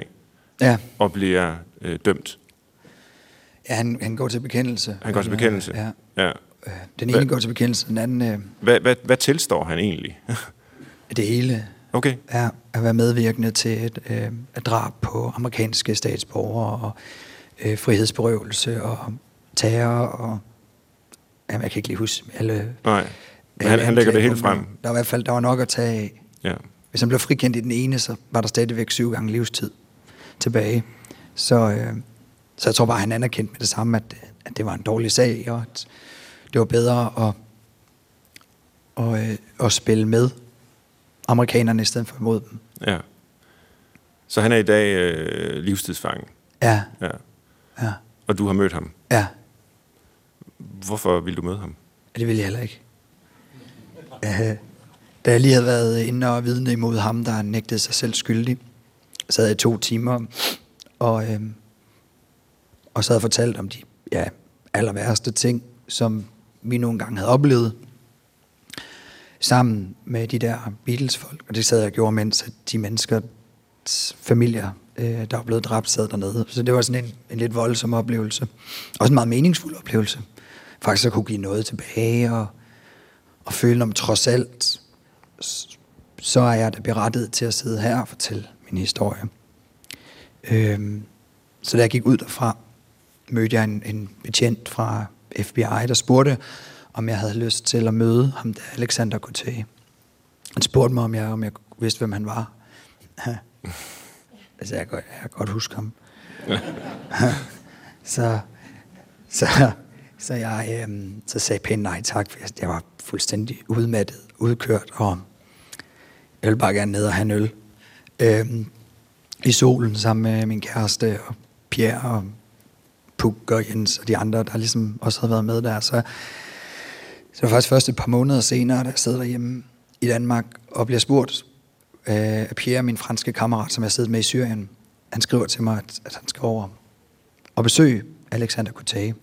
ja, og bliver øh, dømt. ja han, han går til bekendelse. Han går til bekendelse. Ja. Ja. Øh, Den Hvad- ene går til bekendelse, den anden øh, Hvad, hvad, hvad tilstår han egentlig? det hele. okay. er at være medvirkende til et, øh, et drab på amerikanske statsborgere og øh, frihedsberøvelse og terror og jamen, jeg kan ikke lige huske alle. Nej. Men han, han lægger det helt frem. Der var i hvert fald der var nok at tage af. Ja. Hvis han blev frikendt i den ene, så var der stadigvæk syv gange livstid tilbage. Så, øh, så jeg tror bare, han anerkendte med det samme, at, at det var en dårlig sag, og at det var bedre at, at, øh, at spille med amerikanerne i stedet for imod dem. ja. Så han er i dag øh, livstidsfange. Ja, Ja. ja, Og du har mødt ham. ja. Hvorfor vil du møde ham? Ja, det ville jeg heller ikke. Øh, da jeg lige havde været inde og vidne imod ham, der nægtede sig selv skyldig, sad jeg i to timer og, øh, og så havde fortalt om de ja, aller værste ting, som vi nogle gange havde oplevet sammen med de der Beatles-folk. Og det sad jeg og gjorde, mens at de mennesker, familier, øh, der var blevet dræbt, sad dernede. Så det var sådan en, en lidt voldsom oplevelse. Også en meget meningsfuld oplevelse. Faktisk at kunne give noget tilbage og, og føle om trods alt, så er jeg da berettet til at sidde her og fortælle min historie. Øhm, så da jeg gik ud derfra, mødte jeg en, en betjent fra FBI, der spurgte, om jeg havde lyst til at møde ham der, Alexander Couté. Han spurgte mig, om jeg, om jeg vidste, hvem han var. altså, jeg, jeg kan godt huske ham. så, så, så jeg øh, så sagde pænt nej tak, for jeg, var fuldstændig udmattet, udkørt, og jeg ville bare gerne ned og have en øl. Øh, I solen sammen med min kæreste og Pierre og Puk og Jens og de andre, der ligesom også havde været med der. Så, så det var faktisk først et par måneder senere, da jeg sidder derhjemme i Danmark og bliver spurgt øh, af Pierre, min franske kammerat, som jeg sidder med i Syrien. Han skriver til mig, at, at han skal over og besøge Alexander Kutage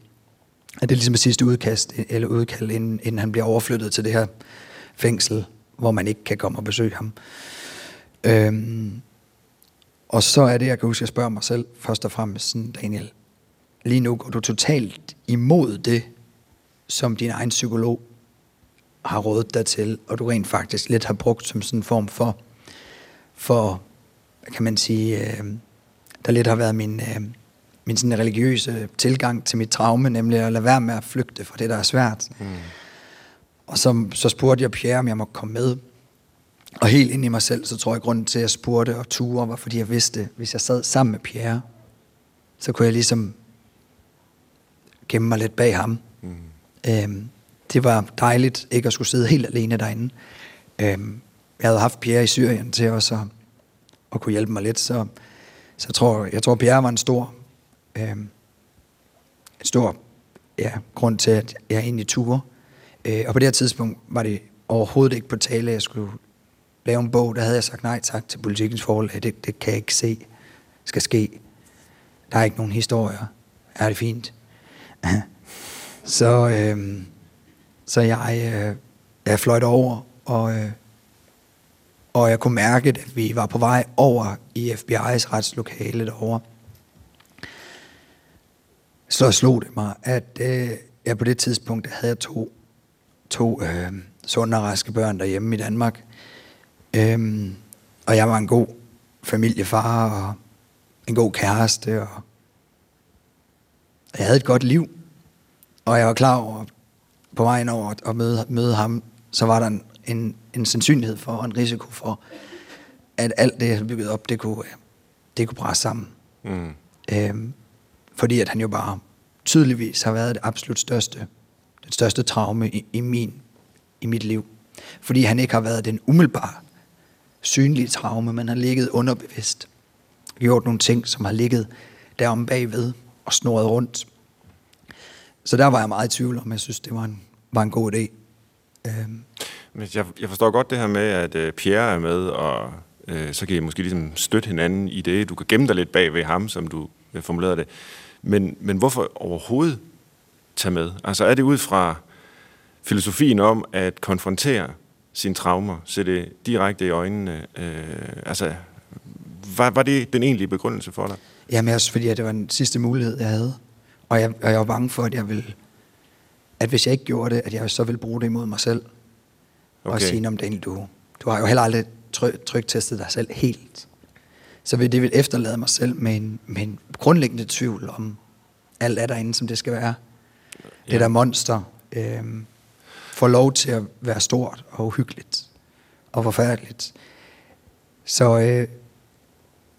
at det er ligesom et sidste udkast, eller udkald, inden, inden han bliver overflyttet til det her fængsel, hvor man ikke kan komme og besøge ham. Øhm, og så er det, jeg kan huske, at jeg spørger mig selv først og fremmest, sådan, Daniel, lige nu går du totalt imod det, som din egen psykolog har rådet dig til, og du rent faktisk lidt har brugt som sådan en form for, for kan man sige, øh, der lidt har været min, øh, min sådan religiøse tilgang til mit traume, nemlig at lade være med at flygte fra det, der er svært. Mm. Og så, så spurgte jeg Pierre, om jeg måtte komme med. Og helt ind i mig selv, så tror jeg, at grunden til, at jeg spurgte og ture, var fordi jeg vidste, hvis jeg sad sammen med Pierre, så kunne jeg ligesom gemme mig lidt bag ham. Mm. Øhm, det var dejligt ikke at skulle sidde helt alene derinde. Øhm, jeg havde haft Pierre i Syrien til også at, at kunne hjælpe mig lidt, så, så jeg, tror, jeg tror, Pierre var en stor, øh, en stor ja, grund til, at jeg egentlig turde. Øh, og på det her tidspunkt var det overhovedet ikke på tale, at jeg skulle lave en bog. Der havde jeg sagt nej tak til politikens forhold. Det, det kan jeg ikke se skal ske. Der er ikke nogen historier. Er det fint? så, øh, så jeg, øh, jeg fløjt over, og, øh, og jeg kunne mærke, at vi var på vej over i FBI's retslokale derovre. Så slog det mig, at øh, jeg på det tidspunkt havde jeg to, to øh, sunde og raske børn derhjemme i Danmark. Øh, og jeg var en god familiefar og en god kæreste, og jeg havde et godt liv. Og jeg var klar over, på vejen over at møde, møde ham, så var der en, en, en sandsynlighed for, og en risiko for, at alt det, jeg havde bygget op, det kunne, det kunne bræse sammen. Mm. Øhm, fordi at han jo bare tydeligvis har været det absolut største, det største traume i, i, min, i mit liv. Fordi han ikke har været den umiddelbare, synlige traume, men har ligget underbevidst. Gjort nogle ting, som har ligget derom bagved og snoret rundt. Så der var jeg meget i tvivl om, jeg synes, det var en, var en god idé. Øhm. Men jeg, jeg forstår godt det her med, at øh, Pierre er med, og øh, så kan I måske ligesom støtte hinanden i det. Du kan gemme dig lidt bag ved ham, som du øh, formulerede det. Men, men hvorfor overhovedet tage med? Altså er det ud fra filosofien om at konfrontere sine traumer, se det direkte i øjnene? Uh, altså, var, var det den egentlige begrundelse for dig? Jamen også fordi, at det var den sidste mulighed, jeg havde. Og jeg, og jeg var bange for, at jeg ville, at hvis jeg ikke gjorde det, at jeg så ville bruge det imod mig selv. Okay. Og sige, om Daniel, du, du har jo heller aldrig tryk, tryktestet dig selv helt. Så vil det vil efterlade mig selv med en, med en grundlæggende tvivl om alt er derinde, som det skal være. Ja. Det der monster øh, får lov til at være stort og uhyggeligt og forfærdeligt. Så øh,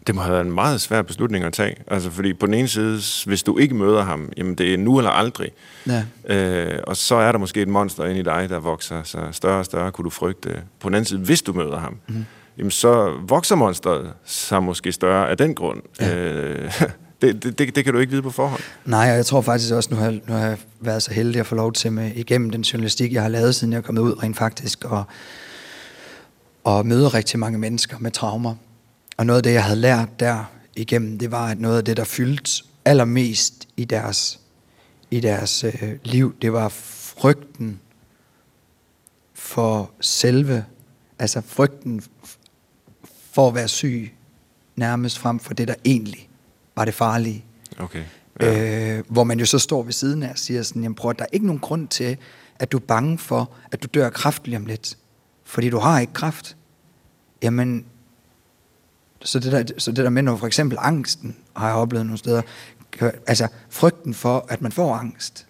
det må have været en meget svær beslutning at tage. Altså, fordi på den ene side, hvis du ikke møder ham, jamen det er nu eller aldrig. Ja. Øh, og så er der måske et monster inde i dig, der vokser sig større og større, kunne du frygte. På den anden side, hvis du møder ham, mm. Jamen så vokser monsteret sig måske større af den grund. Ja. Øh, det, det, det, det kan du ikke vide på forhånd. Nej, og jeg tror faktisk også, nu har, nu har jeg været så heldig at få lov til med, igennem den journalistik, jeg har lavet, siden jeg er kommet ud rent faktisk, og, og møde rigtig mange mennesker med traumer og noget af det, jeg havde lært der igennem, det var, at noget af det, der fyldte allermest i deres, i deres øh, liv, det var frygten for selve, altså frygten for at være syg, nærmest frem for det, der egentlig var det farlige. Okay. Ja. Øh, hvor man jo så står ved siden af og siger sådan, jamen prøv, der er ikke nogen grund til, at du er bange for, at du dør af kræft lige om lidt. Fordi du har ikke kræft. Jamen, så det der, så det der med, når for eksempel angsten, har jeg oplevet nogle steder, kan, altså frygten for, at man får angst,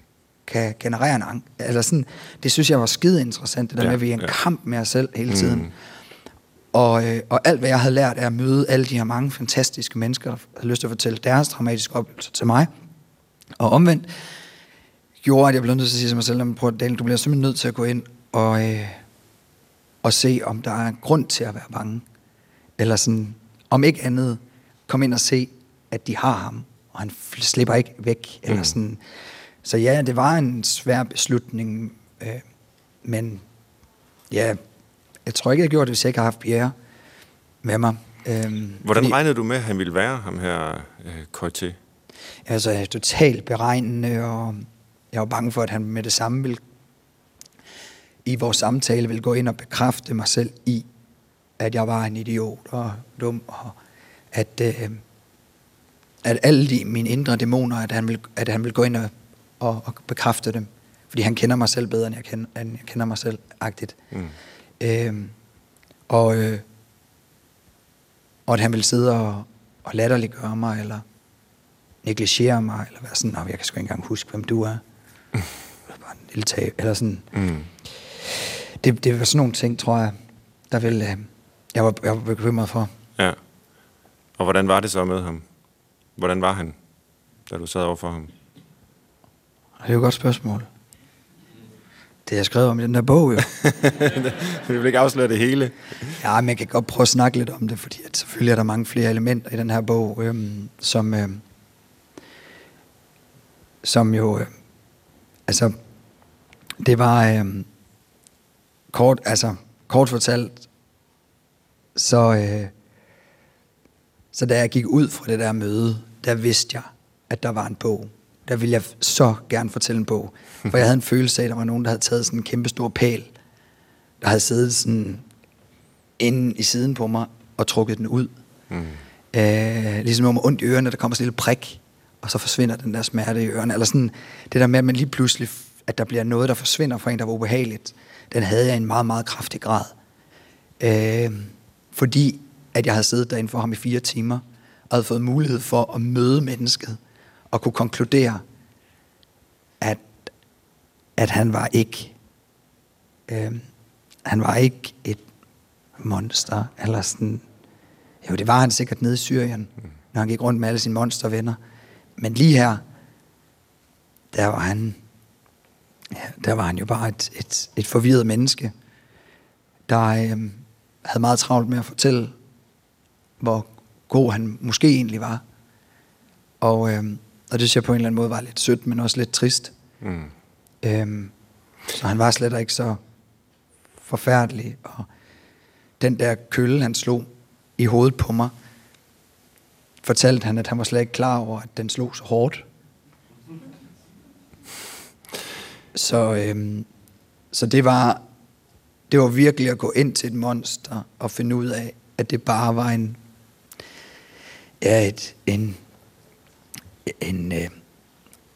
kan generere en angst. Altså sådan, det synes jeg var skide interessant, det der ja, med, at vi er en ja. kamp med os selv hele tiden. Mm. Og, øh, og alt, hvad jeg havde lært, er at møde alle de her mange fantastiske mennesker, der havde lyst til at fortælle deres dramatiske oplevelser til mig. Og omvendt gjorde, at jeg blev nødt til at sige til mig selv, prøv, Daniel, du bliver simpelthen nødt til at gå ind og, øh, og se, om der er en grund til at være bange. Eller sådan, om ikke andet, kom ind og se, at de har ham, og han slipper ikke væk. Eller mm. sådan. Så ja, det var en svær beslutning, øh, men ja, jeg tror ikke, jeg gjorde det, hvis jeg ikke har haft Pierre med mig. Øhm, Hvordan fordi, regnede du med, at han ville være, ham her øh, Coité? Altså, jeg er totalt beregnende, og jeg var bange for, at han med det samme ville i vores samtale ville gå ind og bekræfte mig selv i, at jeg var en idiot og dum, og at, øh, at alle de, mine indre dæmoner, at han vil, at han vil gå ind og, og, og bekræfte dem. Fordi han kender mig selv bedre, end jeg kender, end jeg kender mig selv, agtigt. Mm. Øh, og, øh, og at han vil sidde og, og latterliggøre mig, eller negligere mig, eller være sådan, jeg kan sgu ikke engang huske, hvem du er. Bare en lille tab, eller sådan. Mm. Det, det var sådan nogle ting, tror jeg, der ville, øh, jeg, var, jeg var bekymret for. Ja. Og hvordan var det så med ham? Hvordan var han, da du sad over for ham? Det er jo et godt spørgsmål. Det jeg skrevet om i den der bog, jo. Vi vil ikke afsløre det hele. Ja, men jeg kan godt prøve at snakke lidt om det, fordi at selvfølgelig er der mange flere elementer i den her bog, øhm, som, øhm, som jo, øh, altså, det var øhm, kort, altså, kort fortalt, så, øh, så da jeg gik ud fra det der møde, der vidste jeg, at der var en bog. Der ville jeg så gerne fortælle en bog. For jeg havde en følelse af, at der var nogen, der havde taget sådan en kæmpe stor pæl, der havde siddet sådan inde i siden på mig og trukket den ud. Mm. Øh, ligesom man ondt i ørerne, der kommer sådan en lille prik, og så forsvinder den der smerte i ørerne. Eller sådan, det der med, at man lige pludselig, at der bliver noget, der forsvinder fra en, der var ubehageligt, den havde jeg i en meget, meget kraftig grad. Øh, fordi at jeg havde siddet derinde for ham i fire timer, og havde fået mulighed for at møde mennesket, og kunne konkludere, at, at han var ikke øh, han var ikke et monster, eller sådan, jo det var han sikkert nede i Syrien, mm. når han gik rundt med alle sine monstervenner, men lige her, der var han, ja, der var han jo bare et, et, et forvirret menneske, der øh, havde meget travlt med at fortælle, hvor god han måske egentlig var. Og, øh, og det synes jeg på en eller anden måde var lidt sødt, men også lidt trist. Mm. Øh, så han var slet ikke så forfærdelig. Og den der kølle, han slog i hovedet på mig, fortalte han, at han var slet ikke klar over, at den slog så hårdt. Så, øhm, så det var det var virkelig at gå ind til et monster og finde ud af, at det bare var en ja, et, en, en øh,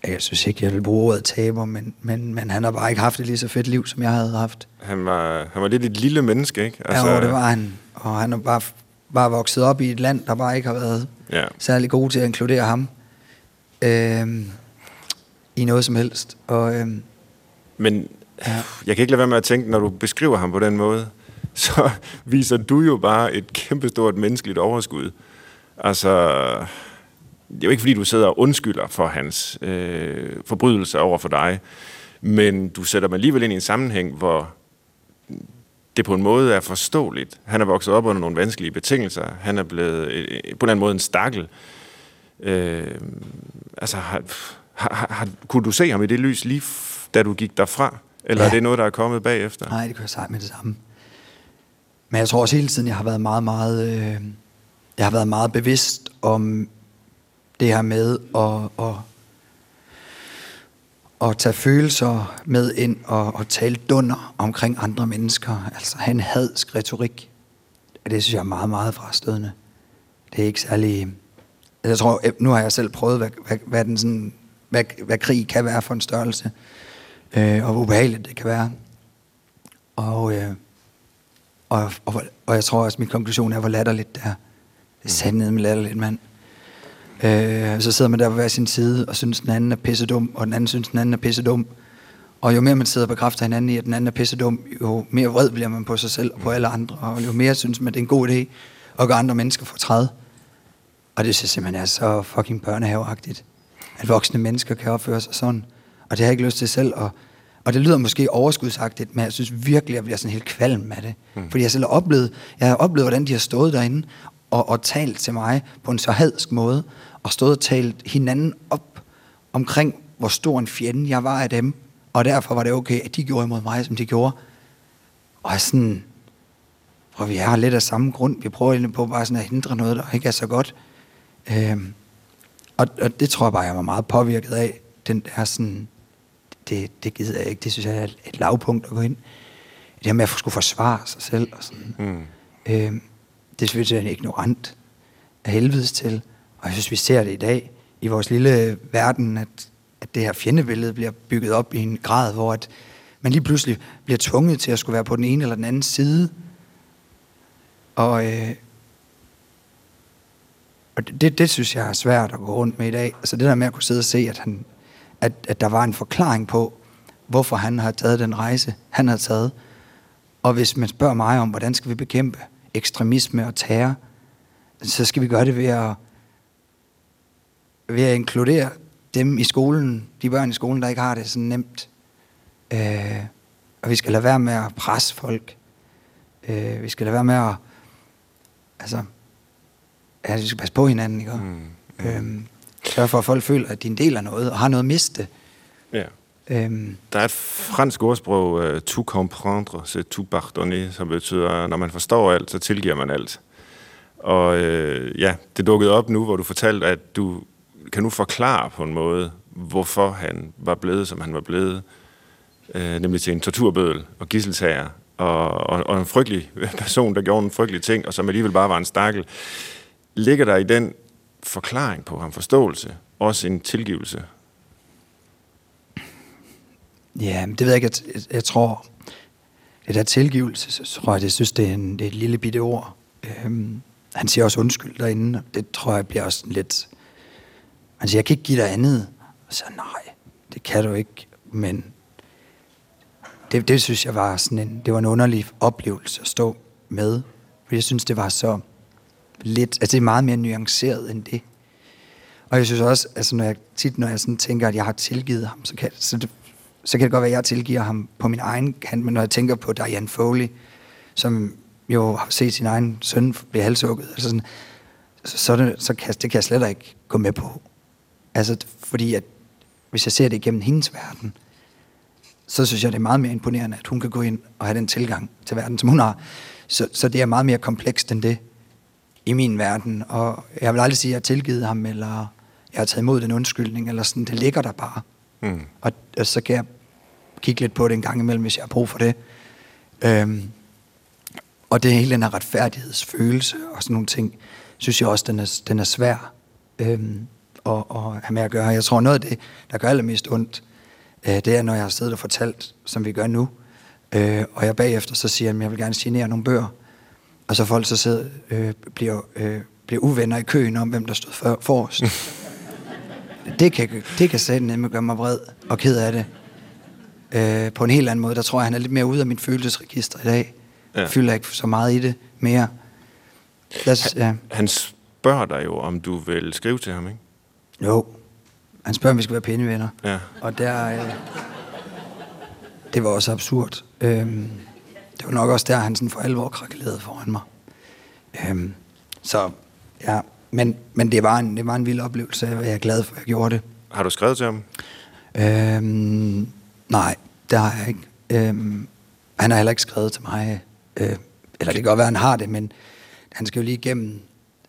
jeg synes ikke, jeg vil bruge ordet taber, men, men, men han har bare ikke haft et lige så fedt liv, som jeg havde haft. Han var, han var lidt et lille menneske, ikke? Altså... Ja, det var han. Og han har bare, bare vokset op i et land, der bare ikke har været ja. særlig god til at inkludere ham øh, i noget som helst. Og, øh, men ja. jeg kan ikke lade være med at tænke, når du beskriver ham på den måde, så viser du jo bare et kæmpestort menneskeligt overskud. Altså, det er jo ikke fordi, du sidder og undskylder for hans øh, forbrydelser over for dig, men du sætter mig alligevel ind i en sammenhæng, hvor det på en måde er forståeligt. Han er vokset op under nogle vanskelige betingelser. Han er blevet øh, på en eller anden måde en stakkel. Øh, altså, har, har, har, kunne du se ham i det lys lige da du gik derfra? Eller ja. er det noget, der er kommet bagefter? Nej, det kan jeg sige med det samme. Men jeg tror også hele tiden, jeg har været meget, meget... Øh, jeg har været meget bevidst om det her med at, at, at tage følelser med ind og, og tale dunder omkring andre mennesker. Altså have en hadsk retorik. Det synes jeg er meget, meget frastødende. Det er ikke særlig... Jeg tror, øh, nu har jeg selv prøvet, hvad, hvad, hvad, den sådan, hvad, hvad krig kan være for en størrelse, øh, og hvor ubehageligt det kan være. Og, øh, og, og, og jeg tror også, at min konklusion er, hvor latterligt det er. Det er sandet med latterligt, mand. Øh, så sidder man der på hver sin side, og synes, den anden er pisse dum, og den anden synes, den anden er pisse dum. Og jo mere man sidder og bekræfter hinanden i, at den anden er pisse dum, jo mere vred bliver man på sig selv og på alle andre, og jo mere synes man, det er en god idé at gøre andre mennesker for træde. Og det synes jeg simpelthen er så fucking børnehaveagtigt, at voksne mennesker kan opføre sig sådan. Og det har jeg ikke lyst til selv. Og, og det lyder måske overskudsagtigt, men jeg synes virkelig, at jeg bliver sådan helt kvalm af det. Mm. Fordi jeg selv har oplevet, jeg har oplevet, hvordan de har stået derinde og, og talt til mig på en så hadsk måde, og stået og talt hinanden op omkring, hvor stor en fjende jeg var af dem, og derfor var det okay, at de gjorde imod mig, som de gjorde. Og sådan, hvor vi er lidt af samme grund. Vi prøver på bare sådan at hindre noget, der ikke er så godt. Øhm, og, og det tror jeg bare, jeg var meget påvirket af. Den der sådan, det, det gider jeg ikke. Det synes jeg er et, et lavpunkt at gå ind. Det her med at skulle forsvare sig selv. Og sådan. Mm. Øhm, det synes jeg er en ignorant af helvedes til. Og jeg synes, vi ser det i dag i vores lille verden, at, at det her fjendebillede bliver bygget op i en grad, hvor at man lige pludselig bliver tvunget til at skulle være på den ene eller den anden side. Og, øh, og det, det synes jeg er svært at gå rundt med i dag. Altså det der med at kunne sidde og se, at, han, at, at der var en forklaring på, hvorfor han har taget den rejse, han har taget. Og hvis man spørger mig om, hvordan skal vi bekæmpe ekstremisme og terror, så skal vi gøre det ved at, ved at inkludere dem i skolen, de børn i skolen, der ikke har det så nemt. Øh, og vi skal lade være med at presse folk. Øh, vi skal lade være med at, altså, ja, vi skal passe på hinanden, ikke? Mm. Mm. Øhm, sørge for, at folk føler, at de er en del af noget, og har noget at miste. Ja. Øhm. Der er et fransk ordsprog, uh, tout comprendre, c'est tout pardonner, som betyder, når man forstår alt, så tilgiver man alt. Og øh, ja, det dukkede op nu, hvor du fortalte, at du kan nu forklare på en måde, hvorfor han var blevet, som han var blevet, øh, nemlig til en torturbødel og gisseltager, og, og, og en frygtelig person, der gjorde en frygtelig ting, og som alligevel bare var en stakkel. Ligger der i den forklaring på ham, forståelse, også en tilgivelse? Ja, det ved jeg ikke. Jeg, jeg tror, det der tilgivelse, så tror jeg, det synes, det er, en, det er et lille bitte ord. Øhm, han siger også undskyld derinde, det tror jeg bliver også lidt... Han siger, jeg kan ikke give dig andet. Og så nej, det kan du ikke, men det, det synes jeg var sådan en, det var en underlig oplevelse at stå med. For jeg synes, det var så lidt, altså det er meget mere nuanceret end det. Og jeg synes også, altså når jeg tit, når jeg sådan tænker, at jeg har tilgivet ham, så kan, så, det, så kan det godt være, at jeg tilgiver ham på min egen kant, men når jeg tænker på Diane Foley, som jo har set sin egen søn blive halshugget, altså sådan, så, så, det, så kan, det kan jeg slet ikke gå med på. Altså, fordi at, hvis jeg ser det igennem hendes verden, så synes jeg, det er meget mere imponerende, at hun kan gå ind og have den tilgang til verden, som hun har. Så, så det er meget mere komplekst end det i min verden. Og jeg vil aldrig sige, at jeg har tilgivet ham, eller jeg har taget imod den undskyldning, eller sådan. Det ligger der bare. Mm. Og, og så kan jeg kigge lidt på det en gang imellem, hvis jeg har brug for det. Øhm, og det hele den her retfærdighedsfølelse og sådan nogle ting, synes jeg også, den er, den er svær øhm, at, at have med at gøre. Jeg tror, noget af det, der gør allermest ondt, øh, det er, når jeg har siddet og fortalt, som vi gør nu, øh, og jeg bagefter så siger, at jeg vil gerne signere nogle bøger, og så folk så sidder, øh, bliver, øh, bliver uvenner i køen om, hvem der stod for, forrest. det kan, det kan sætte nemlig gøre mig vred og ked af det. Øh, på en helt anden måde, der tror jeg, han er lidt mere ude af mit følelsesregister i dag. Ja. Jeg fylder ikke så meget i det mere. Lad ja. Han spørger dig jo, om du vil skrive til ham, ikke? Jo. Han spørger, om vi skal være pæne venner. Ja. Og der... Øh, det var også absurd. Øhm, det var nok også der, han sådan for alvor krakkelerede foran mig. Øhm, så ja, men, men det, var en, det var en vild oplevelse, og jeg er glad for, at jeg gjorde det. Har du skrevet til ham? Øhm, nej, det har jeg ikke. Øhm, han har heller ikke skrevet til mig. Øh, eller det kan godt være, han har det, men han skal jo lige igennem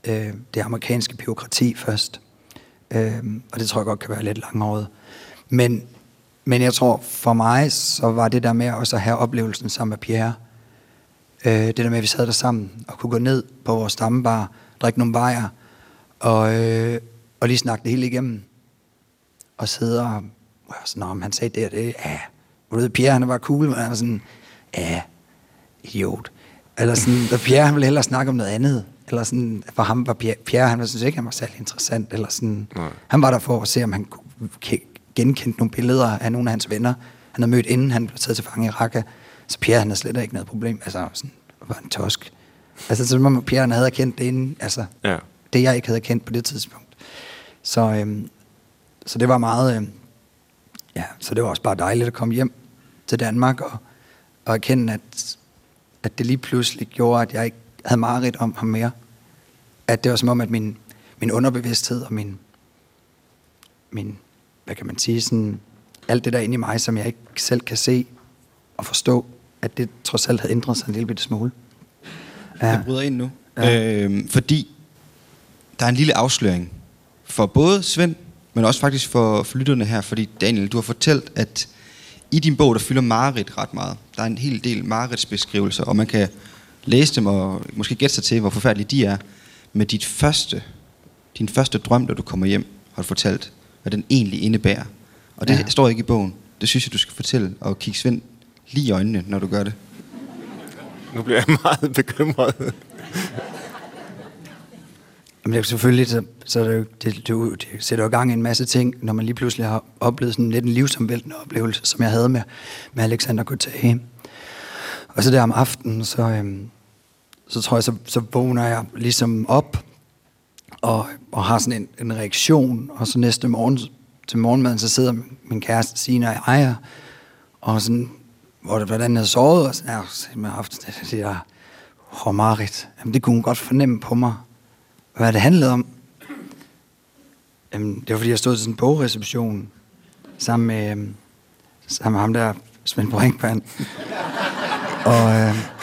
øh, det amerikanske byråkrati først. Øh, og det tror jeg godt kan være lidt langhåret. Men, men jeg tror, for mig, så var det der med også at have oplevelsen sammen med Pierre. Øh, det der med, at vi sad der sammen og kunne gå ned på vores stammebar, drikke nogle bajer, og, øh, og lige snakke det hele igennem. Og sidde og, og sådan, om han sagde det og det, ja, du ved, Pierre han var cool, men han var sådan, ja, idiot. Eller sådan, og Pierre han ville hellere snakke om noget andet. Eller sådan, for ham var Pierre, han synes ikke, han var særlig interessant. Eller sådan, Nej. han var der for at se, om han kunne ke- genkende nogle billeder af nogle af hans venner. Han havde mødt, inden han blev taget til fange i Raqqa. Så Pierre, han havde slet ikke noget problem. Altså, sådan, var en tosk. Altså, som om Pierre, han havde kendt det inden. Altså, Ja. det jeg ikke havde kendt på det tidspunkt. Så, øhm, så det var meget, øhm, ja, så det var også bare dejligt at komme hjem til Danmark og, og erkende, at, at det lige pludselig gjorde, at jeg ikke havde mareridt om ham mere. At det var som om, at min, min underbevidsthed og min, min, hvad kan man sige, sådan, alt det der inde i mig, som jeg ikke selv kan se og forstå, at det trods alt havde ændret sig en lille bitte smule. Jeg bryder ind nu. Ja. Øhm, fordi der er en lille afsløring for både Svend, men også faktisk for, for lytterne her. Fordi Daniel, du har fortalt, at i din bog, der fylder Marit ret meget. Der er en hel del Marits beskrivelser, og man kan læse dem og måske gætte sig til, hvor forfærdelige de er. Men dit første, din første drøm, da du kommer hjem, har du fortalt, hvad den egentlig indebærer. Og det Ja. står ikke i bogen. Det synes jeg, du skal fortælle og kigge Svend lige i øjnene, når du gør det. Nu bliver jeg meget bekymret. Men det er selvfølgelig, så, så er det, jo, det, det, det sætter jo gang i en masse ting, når man lige pludselig har oplevet sådan lidt en livsomvæltende oplevelse, som jeg havde med, med Alexander Gotay. Og så der om aftenen, så, øhm, så tror jeg, så, så vågner jeg ligesom op, og, og har sådan en, en reaktion, og så næste morgen til morgenmaden, så sidder min kæreste Sina og jeg, og sådan, hvor det, hvordan jeg sovet, og sådan, så har jeg haft det, der, Marit, jamen det kunne hun godt fornemme på mig, hvad det handlede om. Jamen, det var fordi, jeg stod til sådan en bogreception sammen med, øhm, sammen med ham der, Svend Brinkmann. og, øh,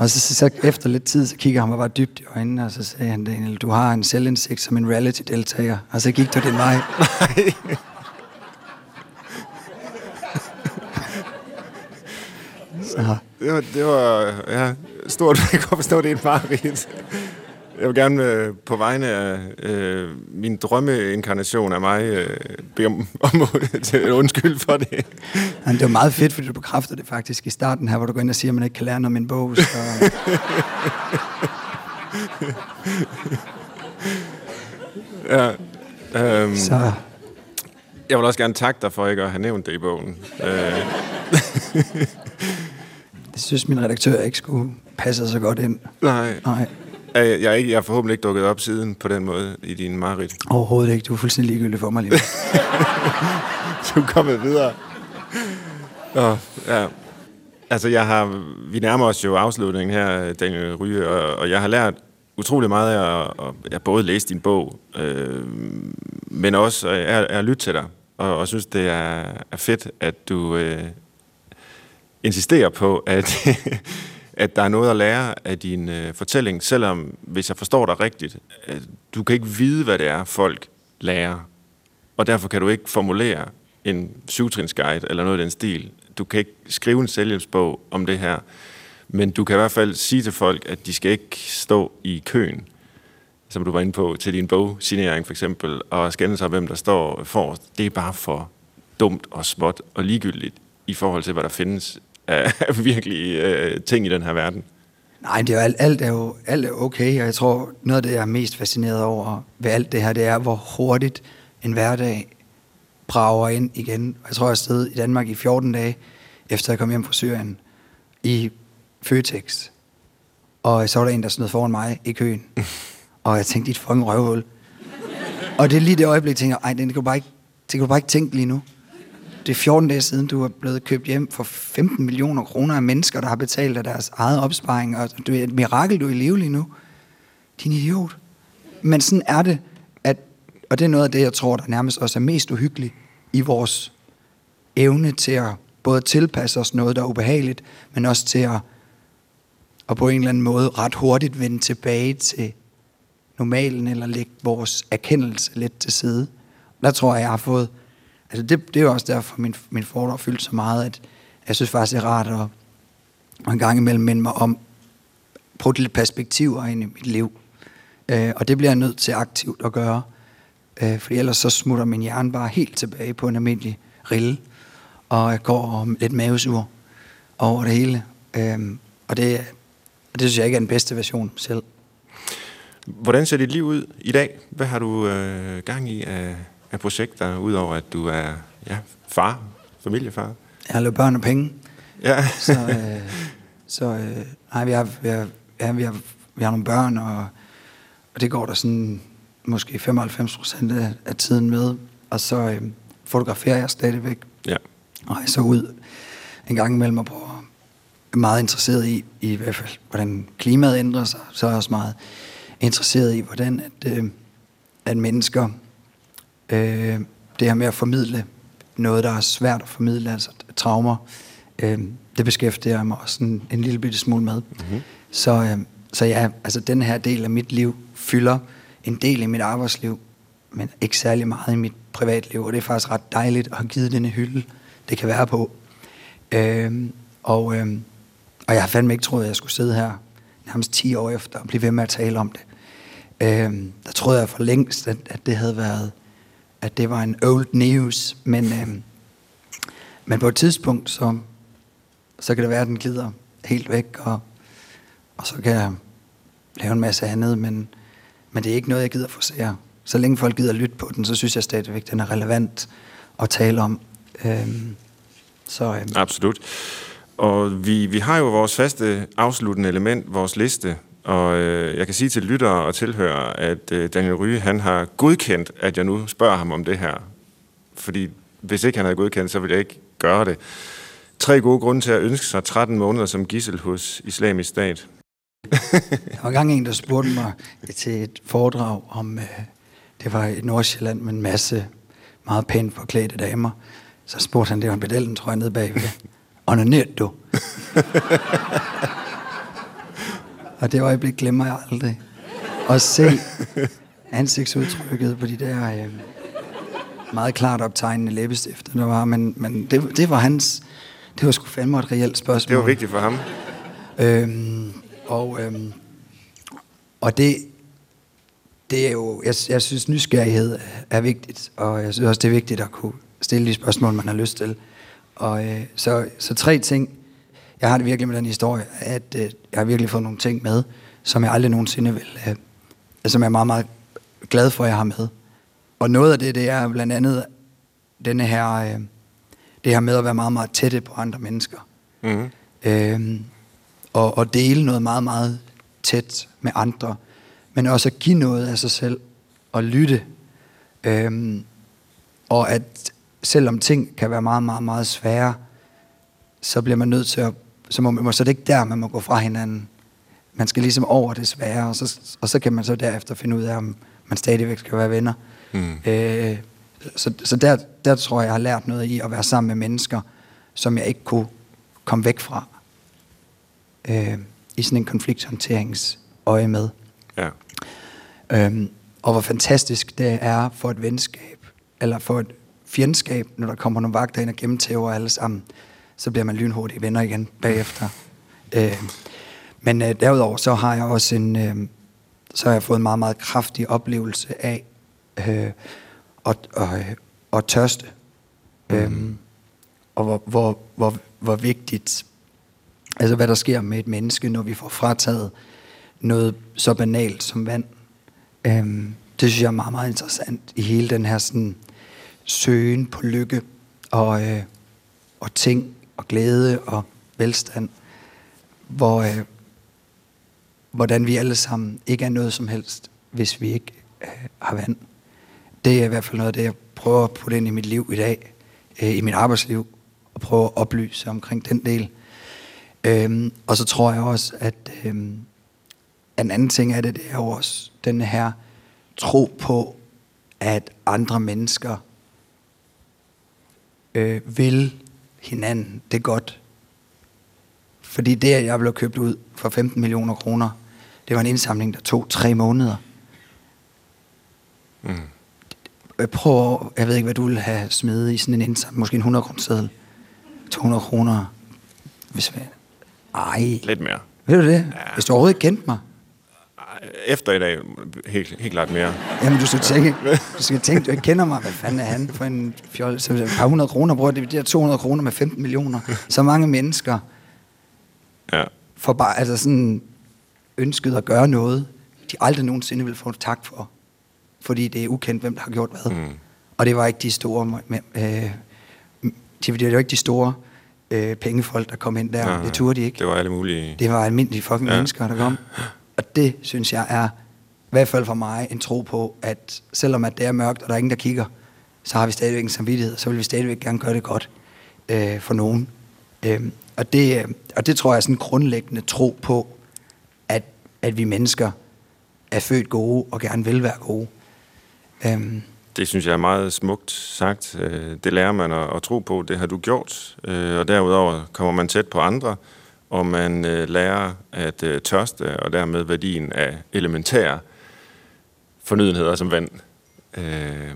og så, så, så, efter lidt tid, så kigger han mig bare dybt i øjnene, og så sagde han, Daniel, du har en selvindsigt som en reality-deltager. Og så gik du den vej. så, Det var, det var ja, stort, jeg kan forstå, det er et mareridt. Jeg vil gerne øh, på vegne af øh, min drømmeinkarnation af mig øh, bede om, om undskyld for det. Men det var meget fedt, fordi du bekræfter det faktisk i starten her, hvor du går ind og siger, at man ikke kan lære noget om en bog. Så... Ja, øhm, så jeg vil også gerne takke dig for ikke at have nævnt det i bogen. Øh, det synes min redaktør ikke skulle passe så godt ind. nej, Nej, jeg, jeg, er ikke, jeg er forhåbentlig ikke dukket op siden på den måde i din marit. overhovedet ikke. Du er fuldstændig ligegyldig for mig lige. Du er kommet videre. Nå, ja. Altså, jeg har, vi nærmer os jo afslutningen her, Daniel Ryge, og, og jeg har lært utrolig meget af at, at jeg både læse din bog, øh, men også at, at lytte til dig, og, og synes, det er, er fedt, at du øh, insisterer på, at, at der er noget at lære af din øh, fortælling, selvom, hvis jeg forstår dig rigtigt, øh, du kan ikke vide, hvad det er, folk lærer, og derfor kan du ikke formulere en syvtrinsguide eller noget i den stil. Du kan ikke skrive en selvhjælpsbog om det her, men du kan i hvert fald sige til folk, at de skal ikke stå i køen, som du var inde på, til din bogsignering for eksempel, og skænde sig, hvem der står forrest. Det er bare for dumt og småt og ligegyldigt i forhold til, hvad der findes af virkelige øh, ting i den her verden. Nej, det er jo alt, alt, er jo, alt er okay, og jeg tror, noget af det, jeg er mest fascineret over ved alt det her, det er, hvor hurtigt en hverdag brager ind igen. Jeg tror, jeg stedet i Danmark i 14 dage, efter jeg kom hjem fra Syrien, i Føtex. Og så var der en, der snød foran mig i køen. Og jeg tænkte, dit fucking røvhul. Og det er lige det øjeblik, jeg tænker, ej, det kan du bare ikke, det kan du bare ikke tænke lige nu. Det er 14 dage siden, du er blevet købt hjem for 15 millioner kroner af mennesker, der har betalt af deres eget opsparing, og du er et mirakel, du er i live lige nu. Din idiot. Men sådan er det, at, og det er noget af det, jeg tror, der nærmest også er mest uhyggeligt i vores evne til at både tilpasse os noget, der er ubehageligt, men også til at, at på en eller anden måde ret hurtigt vende tilbage til normalen, eller lægge vores erkendelse lidt til side. Der tror jeg, jeg har fået... Altså det, det er jo også derfor, min, min foredrag fyldte så meget, at jeg synes faktisk, det er rart at, at en gang imellem minde mig om, prøve lidt perspektiver ind i mit liv. Øh, og det bliver jeg nødt til aktivt at gøre. Øh, for ellers så smutter min hjerne bare helt tilbage på en almindelig rille. Og jeg går om lidt mavesur over det hele. Øh, og det, det synes jeg ikke er den bedste version selv. Hvordan ser dit liv ud i dag? Hvad har du øh, gang i af, af projekter, udover at du er ja, far, familiefar? Jeg har lavet børn og penge. Ja. så øh, så øh, nej, vi har, vi, har, ja, vi, har, vi har nogle børn, og, og det går der sådan måske 95 procent af, af tiden med. Og så øh, fotograferer jeg stadigvæk. Ja. Og jeg så ud en gang imellem og prøver meget interesseret i, i hvert fald, hvordan klimaet ændrer sig. Så er jeg også meget interesseret i, hvordan at, øh, at mennesker, øh, det her med at formidle noget, der er svært at formidle, altså traumer, øh, det beskæftiger jeg mig også en, en lille bitte smule med. Mm-hmm. Så, øh, så ja, altså den her del af mit liv fylder en del i mit arbejdsliv, men ikke særlig meget i mit privatliv, og det er faktisk ret dejligt at have givet denne hylde, det kan være på. Øh, og, øh, og jeg har fandme ikke troet, at jeg skulle sidde her nærmest 10 år efter og blive ved med at tale om det. Øh, der troede jeg for længst, at, at det havde været, at det var en old news, men, øh, men på et tidspunkt, så, så kan det være, at den glider helt væk, og, og så kan jeg lave en masse andet, men, men det er ikke noget, jeg gider forsere. Så længe folk gider lytte på den, så synes jeg stadigvæk, at den er relevant at tale om. Øh, så, øh. Absolut. Og vi, vi har jo vores faste afsluttende element, vores liste, og øh, jeg kan sige til lyttere og tilhører, at øh, Daniel Ryge, han har godkendt, at jeg nu spørger ham om det her. Fordi hvis ikke han havde godkendt, så ville jeg ikke gøre det. Tre gode grunde til at ønske sig 13 måneder som gissel hos islamisk stat. der var engang en, der spurgte mig til et foredrag om, øh, det var i Nordsjælland med en masse meget pænt forklædte damer. Så spurgte han, det var en pedellen, tror jeg, nede bagved. Onanert du? og det øjeblik glemmer jeg aldrig. At se ansigtsudtrykket på de der øh, meget klart optegnende læbestifter, der var. Men, men det, det var hans... Det var sgu fandme et reelt spørgsmål. Det var vigtigt for ham. Øhm, og, øhm, og det, det er jo... Jeg, jeg synes, nysgerrighed er vigtigt, og jeg synes også, det er vigtigt at kunne stille de spørgsmål, man har lyst til. Og øh, så, så tre ting. Jeg har det virkelig med den historie, at øh, jeg har virkelig fået nogle ting med, som jeg aldrig nogensinde vil, øh, som jeg er meget, meget glad for, at jeg har med. Og noget af det, det er blandt andet denne her, øh, det her med at være meget, meget tætte på andre mennesker. Mm-hmm. Øh, og, og dele noget meget, meget tæt med andre. Men også at give noget af sig selv og lytte. Øh, og at selvom ting kan være meget, meget, meget svære, så bliver man nødt til at, så, må, man, så er det ikke der, man må gå fra hinanden. Man skal ligesom over det svære, og så, og så kan man så derefter finde ud af, om man stadigvæk skal være venner. Mm. Øh, så så der, der tror jeg, jeg har lært noget i at være sammen med mennesker, som jeg ikke kunne komme væk fra. Øh, I sådan en konflikthåndteringsøje med. Ja. Øhm, og hvor fantastisk det er for et venskab, eller for et fjendskab, når der kommer nogle vagter ind og gennemtæver alle sammen, så bliver man lynhurtigt venner igen bagefter. Øh, men øh, derudover så har jeg også en, øh, så har jeg fået en meget, meget kraftig oplevelse af øh, at, øh, at tørste. Mm. Øh, og hvor, hvor, hvor, hvor vigtigt, altså hvad der sker med et menneske, når vi får frataget noget så banalt som vand. Øh, det synes jeg er meget, meget interessant i hele den her sådan, søgen på lykke og, øh, og ting og glæde og velstand, hvor, øh, hvordan vi alle sammen ikke er noget som helst, hvis vi ikke øh, har vand. Det er i hvert fald noget af det, jeg prøver at putte ind i mit liv i dag, øh, i mit arbejdsliv, og prøve at oplyse omkring den del. Øhm, og så tror jeg også, at øh, en anden ting af det, det er jo også den her tro på, at andre mennesker øh, vil hinanden det godt. Fordi det, at jeg blev købt ud for 15 millioner kroner, det var en indsamling, der tog tre måneder. Mm. Prøv, jeg ved ikke, hvad du vil have smidt i sådan en indsamling. Måske en 100 kroner seddel. 200 kroner. Hvis vi... Ej. Lidt mere. Ved du det? Ja. Hvis du overhovedet kendte mig. Efter i dag, helt, helt klart mere. Jamen, du skal tænke, du skal tænke, du ikke kender mig. Hvad fanden er han for en fjol? Så et par hundrede kroner bruger det, der 200 kroner med 15 millioner. Så mange mennesker Ja. for bare, altså sådan ønsket at gøre noget, de aldrig nogensinde vil få tak for. Fordi det er ukendt, hvem der har gjort hvad. Mm. Og det var ikke de store, øh, det var jo ikke de store øh, pengefolk, der kom ind der. Nej, det turde de ikke. Det var alle mulige... Det var almindelige fucking ja. mennesker, der kom. Og det, synes jeg, er i hvert fald for mig en tro på, at selvom at det er mørkt, og der er ingen, der kigger, så har vi stadigvæk en samvittighed, så vil vi stadigvæk gerne gøre det godt øh, for nogen. Øh, og, det, øh, og det tror jeg er sådan en grundlæggende tro på, at, at vi mennesker er født gode og gerne vil være gode. Øh, Det synes jeg er meget smukt sagt. Øh, det lærer man at, at tro på. Det har du gjort. Øh, og derudover kommer man tæt på andre, og man øh, lærer at øh, tørste, og dermed værdien af elementære fornødenheder som vand. Øh,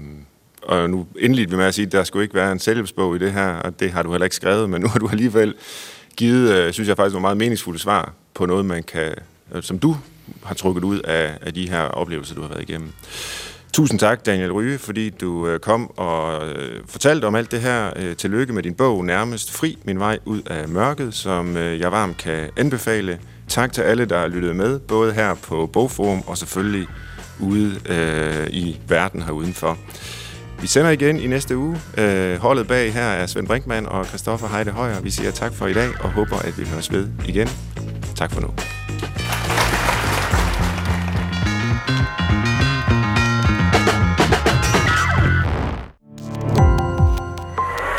Og nu endelig vi med at sige, at der skulle ikke være en selvhjælpsbog i det her, og det har du heller ikke skrevet, men nu har du alligevel givet, øh, synes jeg faktisk, nogle meget meningsfulde svar på noget, man kan, øh, som du har trukket ud af, af de her oplevelser, du har været igennem. Tusind tak, Daniel Ryge, fordi du øh, kom og øh, fortalte om alt det her. Øh, tillykke med din bog, Nærmest Fri, min vej ud af mørket, som jeg varmt kan anbefale. Tak til alle, der har lyttet med, både her på Bogforum og selvfølgelig ude øh, i verden her udenfor. Vi sender igen i næste uge. Øh, holdet bag her er Svend Brinkmann og Christoffer Heide Højer. Vi siger tak for i dag og håber, at vi høres ved igen. Tak for nu.